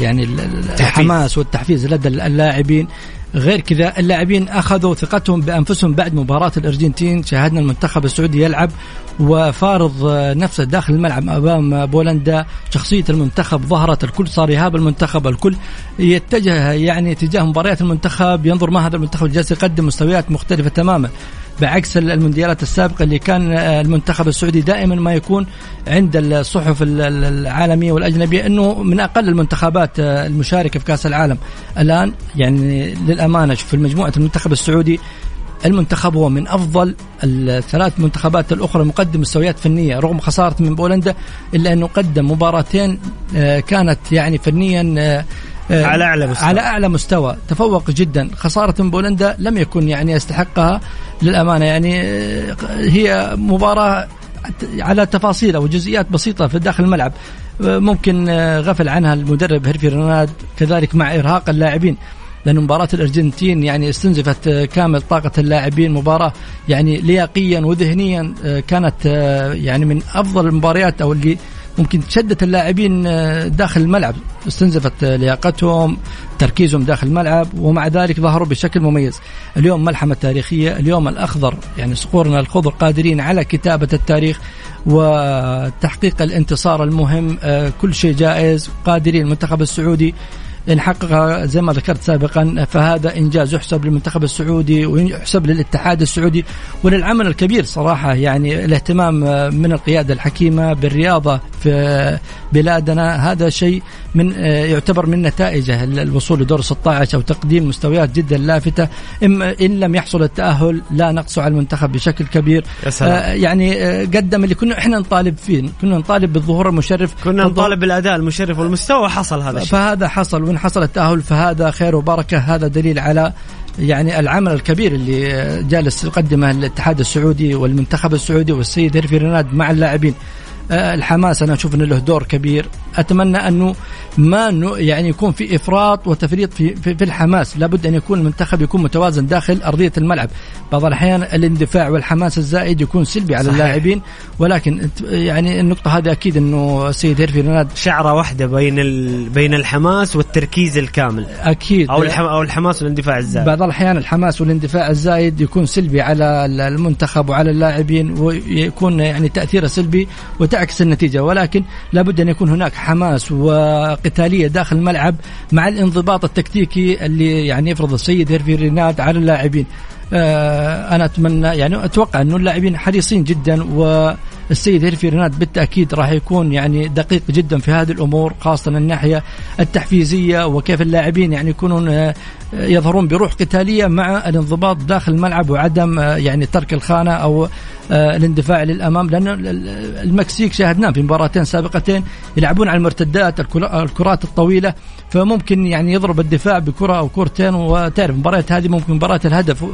يعني ال- ال- الحماس والتحفيز لدى اللاعبين. غير كذا اللاعبين أخذوا ثقتهم بأنفسهم بعد مباراة الأرجنتين. شاهدنا المنتخب السعودي يلعب وفارض آه، نفسه داخل الملعب أمام بولندا. شخصية المنتخب ظهرت الكل صار يهاب المنتخب الكل. يتجه يعني تجاه مباريات المنتخب ينظر ما هذا المنتخب جالس يقدم مستويات مختلفة تماما. بعكس المونديالات السابقة اللي كان آه، المنتخب السعودي دائما ما يكون عند الصحف ال- ال- العالمية والأجنبية إنه من أقل المنتخبات آه، المشاركة في كأس العالم. الآن يعني شوف في مجموعه المنتخب السعودي المنتخب هو من أفضل الثلاث منتخبات الأخرى مقدم مستويات فنية رغم خسارة من بولندا إلا أنه قدم مباراتين آه، كانت يعني فنيا آه، آه، على أعلى مستوى. على أعلى مستوى. تفوق جدا. خسارة من بولندا لم يكن يعني يستحقها للأمانة. يعني هي مباراة على تفاصيل أو جزئيات بسيطة في داخل الملعب. ممكن غفل عنها المدرب هيرفي روناد كذلك مع إرهاق اللاعبين. لأن مباراة الأرجنتين يعني استنزفت آه، كامل طاقة اللاعبين مباراة يعني لياقيا وذهنيا آه، كانت آه، يعني من أفضل المباريات أو اللي ممكن شدت اللاعبين داخل الملعب. استنزفت لياقتهم تركيزهم داخل الملعب ومع ذلك ظهروا بشكل مميز. اليوم ملحمة تاريخية اليوم الأخضر يعني صقورنا الخضر قادرين على كتابة التاريخ وتحقيق الانتصار المهم كل شيء جائز قادرين المنتخب السعودي إن حقق زي ما ذكرت سابقا فهذا إنجاز يحسب للمنتخب السعودي ويحسب للاتحاد السعودي وللعمل الكبير صراحة. يعني الاهتمام من القيادة الحكيمة بالرياضة في بلادنا. هذا شيء من يعتبر من نتائجه الوصول لدور 16 أو تقديم مستويات جدا لافتة. إما إن لم يحصل التأهل لا نقص على المنتخب بشكل كبير. يا سلام. آه، يعني آه، قدم اللي كنا إحنا نطالب فيه. كنا نطالب بالظهور المشرف. كنا نطالب بالأداء المشرف والمستوى حصل هذا الشيء. فهذا حصل وإن حصل التأهل فهذا خير وبركة. هذا دليل على يعني العمل الكبير اللي جالس يقدمه الاتحاد السعودي والمنتخب السعودي والسيد هيرفي ريناد مع اللاعبين. آه، الحماس أنا أشوف إنه له دور كبير. أتمنى أنه ما يعني يكون في إفراط وتفريط في, في, في الحماس. لابد أن يكون المنتخب يكون متوازن داخل أرضية الملعب. بعض الأحيان الاندفاع والحماس الزائد يكون سلبي على صحيح. اللاعبين. ولكن يعني النقطة هذه أكيد إنه السيد هيرفي ريناد شعرة واحدة بين ال... بين الحماس والتركيز الكامل. أكيد. أو الحم... أو الحماس والاندفاع الزائد. بعض الأحيان الحماس والاندفاع الزايد يكون سلبي على المنتخب وعلى اللاعبين ويكون يعني تأثيره سلبي وتعكس النتيجة ولكن لابد أن يكون هناك حماس وقتالية داخل الملعب مع الانضباط التكتيكي اللي يعني يفرض السيد هيرفي ريناد على اللاعبين. آه، أنا اتمنى يعني أتوقع أنه اللاعبين حريصين جدا والسيد هيرفي ريناد بالتأكيد راح يكون يعني دقيق جدا في هذه الأمور خاصة الناحية التحفيزية وكيف اللاعبين يعني يكونون آه، يظهرون بروح قتالية مع الانضباط داخل الملعب وعدم آه، يعني ترك الخانة أو آه، الاندفاع للأمام لأن ال- ال- المكسيك شاهدناه في مباراتين سابقتين يلعبون على المرتدات الكرا- الكرات الطويلة فممكن يعني يضرب الدفاع بكرة أو كرتين وتعرف المباريات هذه ممكن مباراة الهدف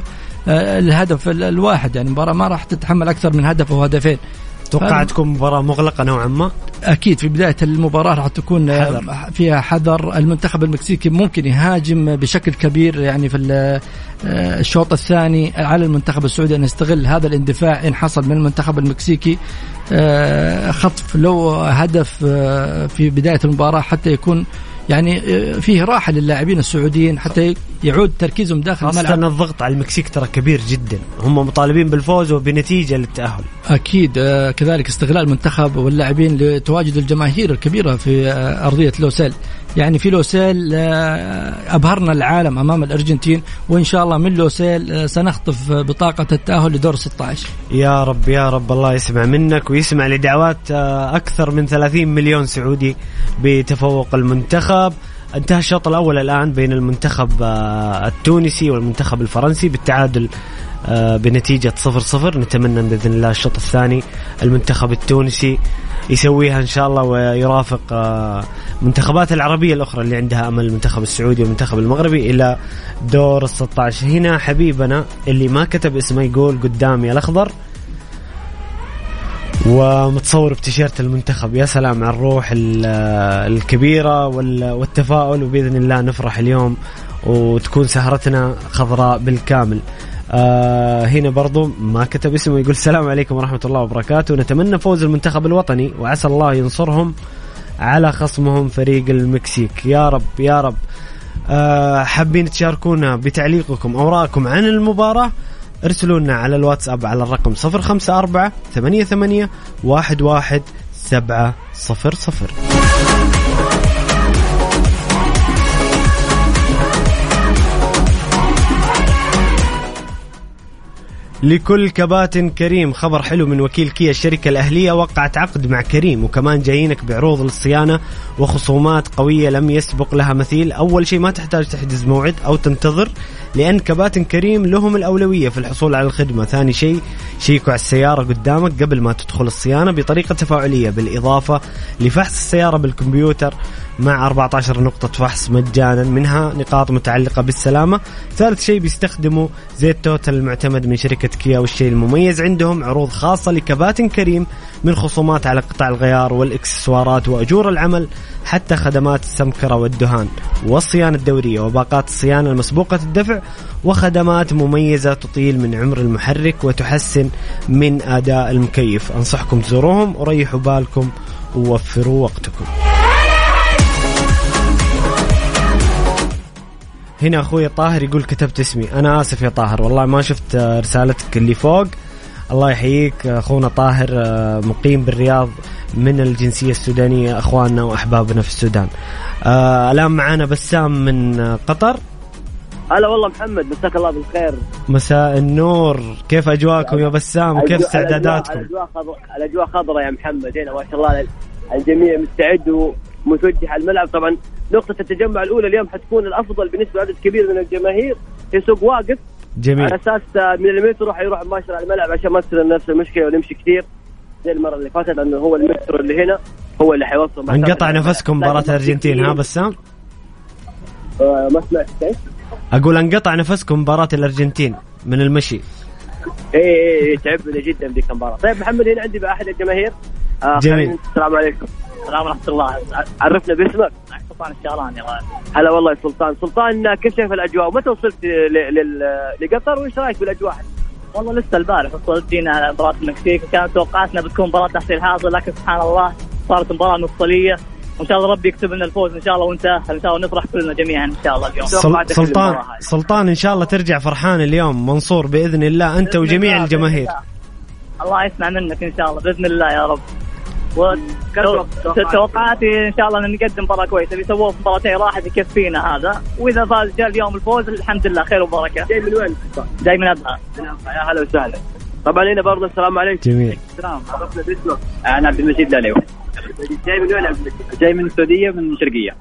الهدف ال- الواحد يعني مباراة ما راح تتحمل أكثر من هدف أو هدفين. توقع هذا- تكون مباراة مغلقة نوعا ما؟ أكيد في بداية المباراة راح تكون آه، حذر. فيها حذر. المنتخب المكسيكي ممكن يهاجم بشكل كبير يعني في آه، الشوط الثاني على المنتخب السعودي أن يستغل هذا الاندفاع إن حصل من المنتخب المكسيكي آه، خطف لو هدف في بداية المباراة حتى يكون يعني آه، فيه راحة للاعبين السعوديين حتى يعود تركيزهم داخل الملعب. أن الضغط على المكسيك ترى كبير جدا. هم مطالبين بالفوز وبنتيجة للتأهل. أكيد آه، كذلك استغلال المنتخب واللاعبين لتواجد الجماهير الكبيرة في آه، أرضية لوسيل. يعني في لوسيل آه، أبهرنا العالم أمام الأرجنتين وإن شاء الله من لوسيل آه، سنخطف بطاقة التأهل لدور 16 يا رب يا رب الله يسمع منك ويسمع لدعوات آه، أكثر من 30 مليون سعودي بتفوق المنتخب. انتهى الشوط الأول الآن بين المنتخب التونسي والمنتخب الفرنسي بالتعادل بنتيجة صفر صفر. نتمنى بإذن الله الشوط الثاني المنتخب التونسي يسويها إن شاء الله ويرافق آه، منتخبات العربية الأخرى اللي عندها أمل المنتخب السعودي والمنتخب المغربي إلى دور ال 16 هنا حبيبنا اللي ما كتب اسمه يقول قدامي الأخضر ومتصور بتيشيرت المنتخب. يا سلام على الروح ال- الكبيرة وال- والتفاؤل وبإذن الله نفرح اليوم وتكون سهرتنا خضراء بالكامل. آه هنا برضو ما كتب اسمه يقول السلام عليكم ورحمة الله وبركاته. نتمنى فوز المنتخب الوطني وعسى الله ينصرهم على خصمهم فريق المكسيك. يا رب يا رب. آه حابين تشاركونا بتعليقكم أو رأيكم عن المباراة؟ ارسلوا لنا على الواتساب على الرقم 054 88 11 700 لكل كباتن كريم. خبر حلو من وكيل كيا الشركة الأهلية وقعت عقد مع كريم وكمان جايينك بعروض للصيانة وخصومات قوية لم يسبق لها مثيل. أول شيء ما تحتاج تحجز موعد أو تنتظر لأن كباتن كريم لهم الأولوية في الحصول على الخدمة. ثاني شيء شيكوا على السيارة قدامك قبل ما تدخل الصيانة بطريقة تفاعلية بالإضافة لفحص السيارة بالكمبيوتر مع 14 نقطة فحص مجانا منها نقاط متعلقة بالسلامة. ثالث شيء بيستخدموا زيت توتال المعتمد من شركة كيا والشيء المميز عندهم عروض خاصة لكباتن كريم من خصومات على قطع الغيار والإكسسوارات وأجور العمل حتى خدمات السمكرة والدهان. والصيانة الدورية وباقات الصيانة المسبوقة الدفع وخدمات مميزة تطيل من عمر المحرك وتحسن من أداء المكيف. أنصحكم تزوروهم وريحوا بالكم ووفروا وقتكم. هنا أخوي طاهر يقول كتبت اسمي. أنا آسف يا طاهر والله ما شفت آه، رسالتك اللي فوق. الله يحييك أخونا طاهر آه، مقيم بالرياض من الجنسية السودانية أخواننا وأحبابنا في السودان. آه، الآن معانا بسام من آه، قطر. هلا والله محمد مساك الله بالخير. مساء النور. كيف أجواءكم يا بسام؟ وكيف استعداداتكم؟ الاجواء خضر- الأجواء خضراء يا محمد. هنا ما شاء الله الجميع مستعد ومتوجه على الملعب. طبعا نقطة التجمع الأولى اليوم حتكون الأفضل بالنسبة لعدد كبير من الجماهير. في سوق واقف. جميل. على أساس آه، من المترو حيروح مباشرة على الملعب عشان ما تصير نفس المشكلة ونمشي كثير. زي المرة اللي فاتت لأنه هو المترو اللي هنا هو اللي حيوصل انقطع. نفسكم مباراة الأرجنتين ها بسام آه، ما سمعت؟ أقول انقطع نفسكم مباراة الأرجنتين من المشي. إيه إيه إيه، تعبنا جدا ذيك المباراة. طيب محمد هنا عندي بقى احد الجماهير. آه جميل. السلام عليكم. السلام ورحمة الله. عرفنا باسمك. سلطان الشهراني هلا والله يا سلطان. سلطان كيف شايف الأجواء. ومتى وصلت لقطر؟ وإيش رأيك بالأجواء؟ والله لسه البارح وصلت جينا مباراة المكسيك. وكانت توقعاتنا بتكون مباراة تحصيل حاصل لكن سبحان الله صارت مباراة مفصلية. وإن شاء الله ربي يكتب لنا الفوز إن شاء الله. ونتاهل إن شاء الله نفرح كلنا جميعا إن شاء الله اليوم. سل- سلطان. سلطان إن شاء الله ترجع فرحان اليوم منصور بإذن الله أنت وجميع الجماهير. الله. يسمع منك إن شاء الله. بإذن الله يا رب. توقعاتي إن شاء الله ان نقدم مباراة كويسة. بيسووه في مباراتين راحت يكفينا هذا. وإذا فاز جاء اليوم الفوز الحمد لله خير وبركة. جاي من وين؟ جاي من أبها. يا هلا وسهلا. طبعا هنا برضه السلام عليكم. جميل. السلام. عرفنا باسمك. أنا عبد المجيد العليوي جاي من وين عبد المجيد؟ جاي من السعودية من الشرقيه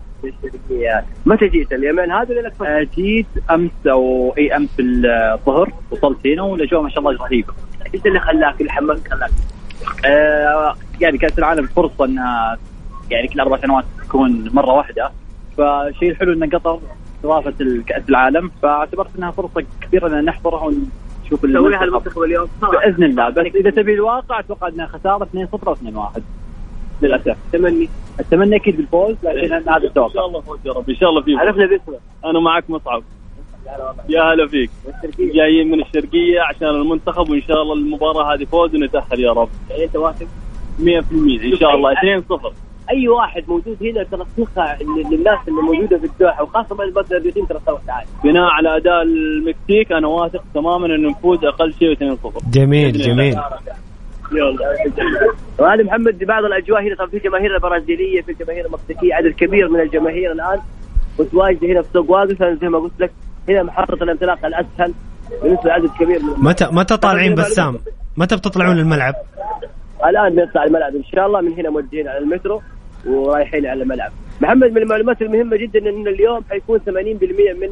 متى جيت؟ اليمن هذا ولا؟ آه، جيت أمس أو إي أمس الظهر وصلت هنا والاجواء ما شاء الله رهيبه إيش اللي خلاك؟ اللي حملك خلاك؟ آه، يعني كأس العالم فرصة إنها يعني كل أربع سنوات تكون مرة واحدة. فالشيء الحلو ان قطر استضافت كاس العالم. فاعتبرت إنها فرصة كبيرة ان نحضرها ونشوف تسويها المنتخب. اليوم. بإذن الله. بس إذا تبي الواقع أتوقع إنها خسارة 2-0 أو 2-1 للأسف. تمني. اتمنى أكيد بالفوز لكن هذا إن التوقع. شاء الله فوز يا رب. إن شاء الله فيك عرفنا باسمك أنا معك مصعب. يا هلا فيك. جايين من الشرقية عشان المنتخب وإن شاء الله المباراة هذه فوز ونتأهل يا رب. يعني أنت واثق؟ 100% إن شاء الله 2-0 أي واحد موجود هنا ترى ثقه للناس اللي موجودة في الدوحة وخاصة بعد بدر الرياضيين ترى سوت عالي بناء على أداء المكسيك أنا واثق تماما انه نفوز أقل شيء 2-0 جميل جميل. وهذا محمد بعض الأجواء هنا طبعا في جماهير البرازيلية في الجماهير المكسيكية عدد كبير من الجماهير الآن. متواجده هنا في سوق واقف زي ما قلت لك هنا محطه الانطلاق الأسهل بالنسبة لعدد كبير من متى متى طالعين بسام؟ متى بتطلعون الملعب؟ الآن بنطلع الملعب إن شاء الله من هنا موجهين على المترو ورايحين على الملعب. محمد من المعلومات المهمة جدا إن اليوم حيكون 80% من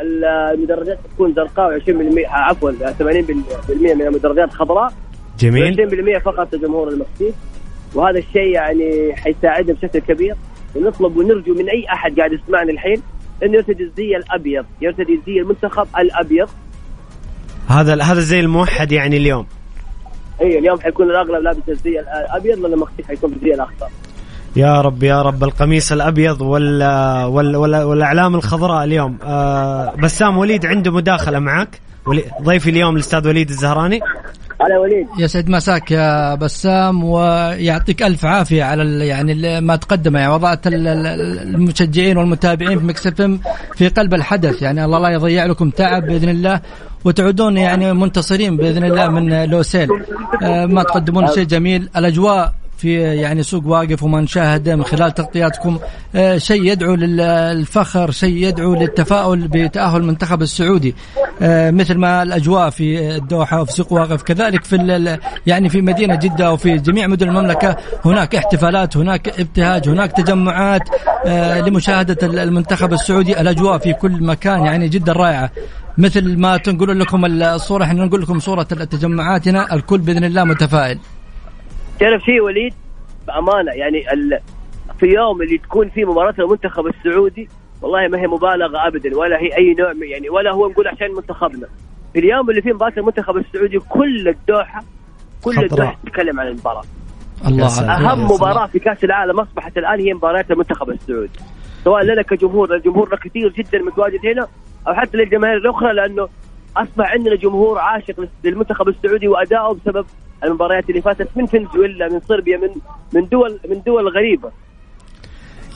المدرجات تكون زرقاء و20% عفوا 80% من المدرجات خضراء جميل 20% فقط لجمهور المكسيك وهذا الشيء يعني حيساعدنا بشكل كبير ونطلب ونرجو من أي أحد قاعد يسمعني الحين انه يرتدي الزي الأبيض يرتدي زي المنتخب الأبيض. هذا هذا زي الموحد يعني اليوم. إي اليوم حيكون الأغلب لابس الزي الأبيض لأن المكسيك حيكون بالزي الأخضر. يا رب يا رب. القميص الأبيض ولا ولا ولا والأعلام الخضراء اليوم. آه بسام وليد عنده مداخلة معك. ضيفي اليوم الأستاذ وليد الزهراني. هلا وليد. يسعد مساك يا بسام ويعطيك ألف عافية على يعني ما تقدمه. يعني وضعت المشجعين والمتابعين في مكس في قلب الحدث. يعني الله لا يضيع لكم تعب بإذن الله وتعودون يعني منتصرين بإذن الله من لوسيل. آه، ما تقدمون شيء جميل. الأجواء في يعني سوق واقف وما نشاهده من خلال تغطياتكم آه، شيء يدعو للفخر شيء يدعو للتفاؤل بتأهل المنتخب السعودي. آه، مثل ما الأجواء في الدوحة وفي سوق واقف. كذلك في يعني في مدينة جدة وفي جميع مدن المملكة هناك احتفالات هناك ابتهاج هناك تجمعات آه، لمشاهدة المنتخب السعودي. الأجواء في كل مكان يعني جدا رائعة. مثل ما تنقل لكم الصورة إحنا نقول لكم صورة التجمعات هنا الكل بإذن الله متفائل. تعرف شيء وليد بأمانة يعني ال... في اليوم اللي تكون فيه مباراة المنتخب السعودي والله ما هي مبالغة ابدا ولا هي أي نوع يعني ولا هو نقول عشان منتخبنا. في اليوم اللي فيه مباراة المنتخب السعودي كل الدوحة كل الدوحة تتكلم عن المباراة. الله أهم مباراة في كأس العالم أصبحت الآن هي مباريات المنتخب السعودي. سواء لنا كجمهور الجمهور كثير جدا متواجد هنا أو حتى للجماهير الأخرى لأنه أصبح عندنا جمهور عاشق للمنتخب السعودي وادائه بسبب المباريات اللي فاتت من فنزويلا من صربيا من من دول من دول غريبة.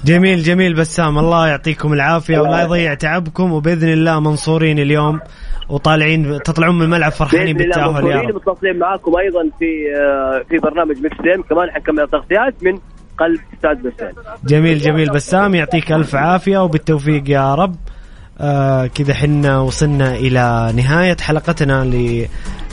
جميل جميل بسام الله يعطيكم العافية ولا يضيع تعبكم وبإذن الله منصورين اليوم وطالعين تطلعون من الملعب فرحانين بالتأهل يا رب. متصلين معاكم أيضا في آه، في برنامج ميكس كمان حنكمل التغطيات من قلب استاد بسام جميل جميل بسام يعطيك ألف عافية وبالتوفيق يا رب. آه كذا حنا وصلنا إلى نهاية حلقتنا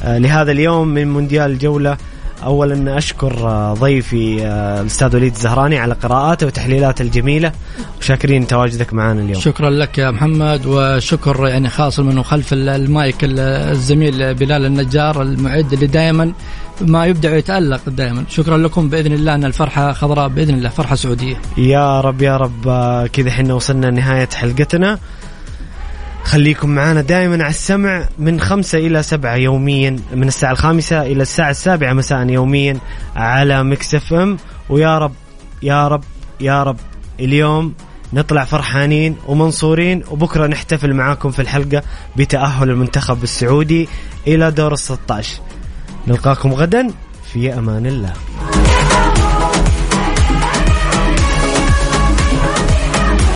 آه لهذا اليوم من مونديال الجولة اولا أشكر آه، ضيفي آه، الأستاذ وليد الزهراني على قراءاته وتحليلاته الجميلة. وشاكرين تواجدك معنا اليوم. شكرا لك يا محمد وشكر يعني خاص منه خلف المايك الزميل بلال النجار المعد اللي دائما ما يبدع ويتألق دائما شكرا لكم بإذن الله أن الفرحة خضراء بإذن الله فرحة سعودية. يا رب يا رب آه، كذا إحنا وصلنا نهايه حلقتنا. خليكم معنا دائما على السمع من خمسة إلى سبعة يوميا من الساعة الخامسة إلى الساعة السابعة مساء يوميا على Mix FM. ويا رب يا رب يا رب اليوم نطلع فرحانين ومنصورين وبكرة نحتفل معاكم في الحلقة بتأهل المنتخب السعودي إلى دور الستاش نلقاكم غدا في أمان الله.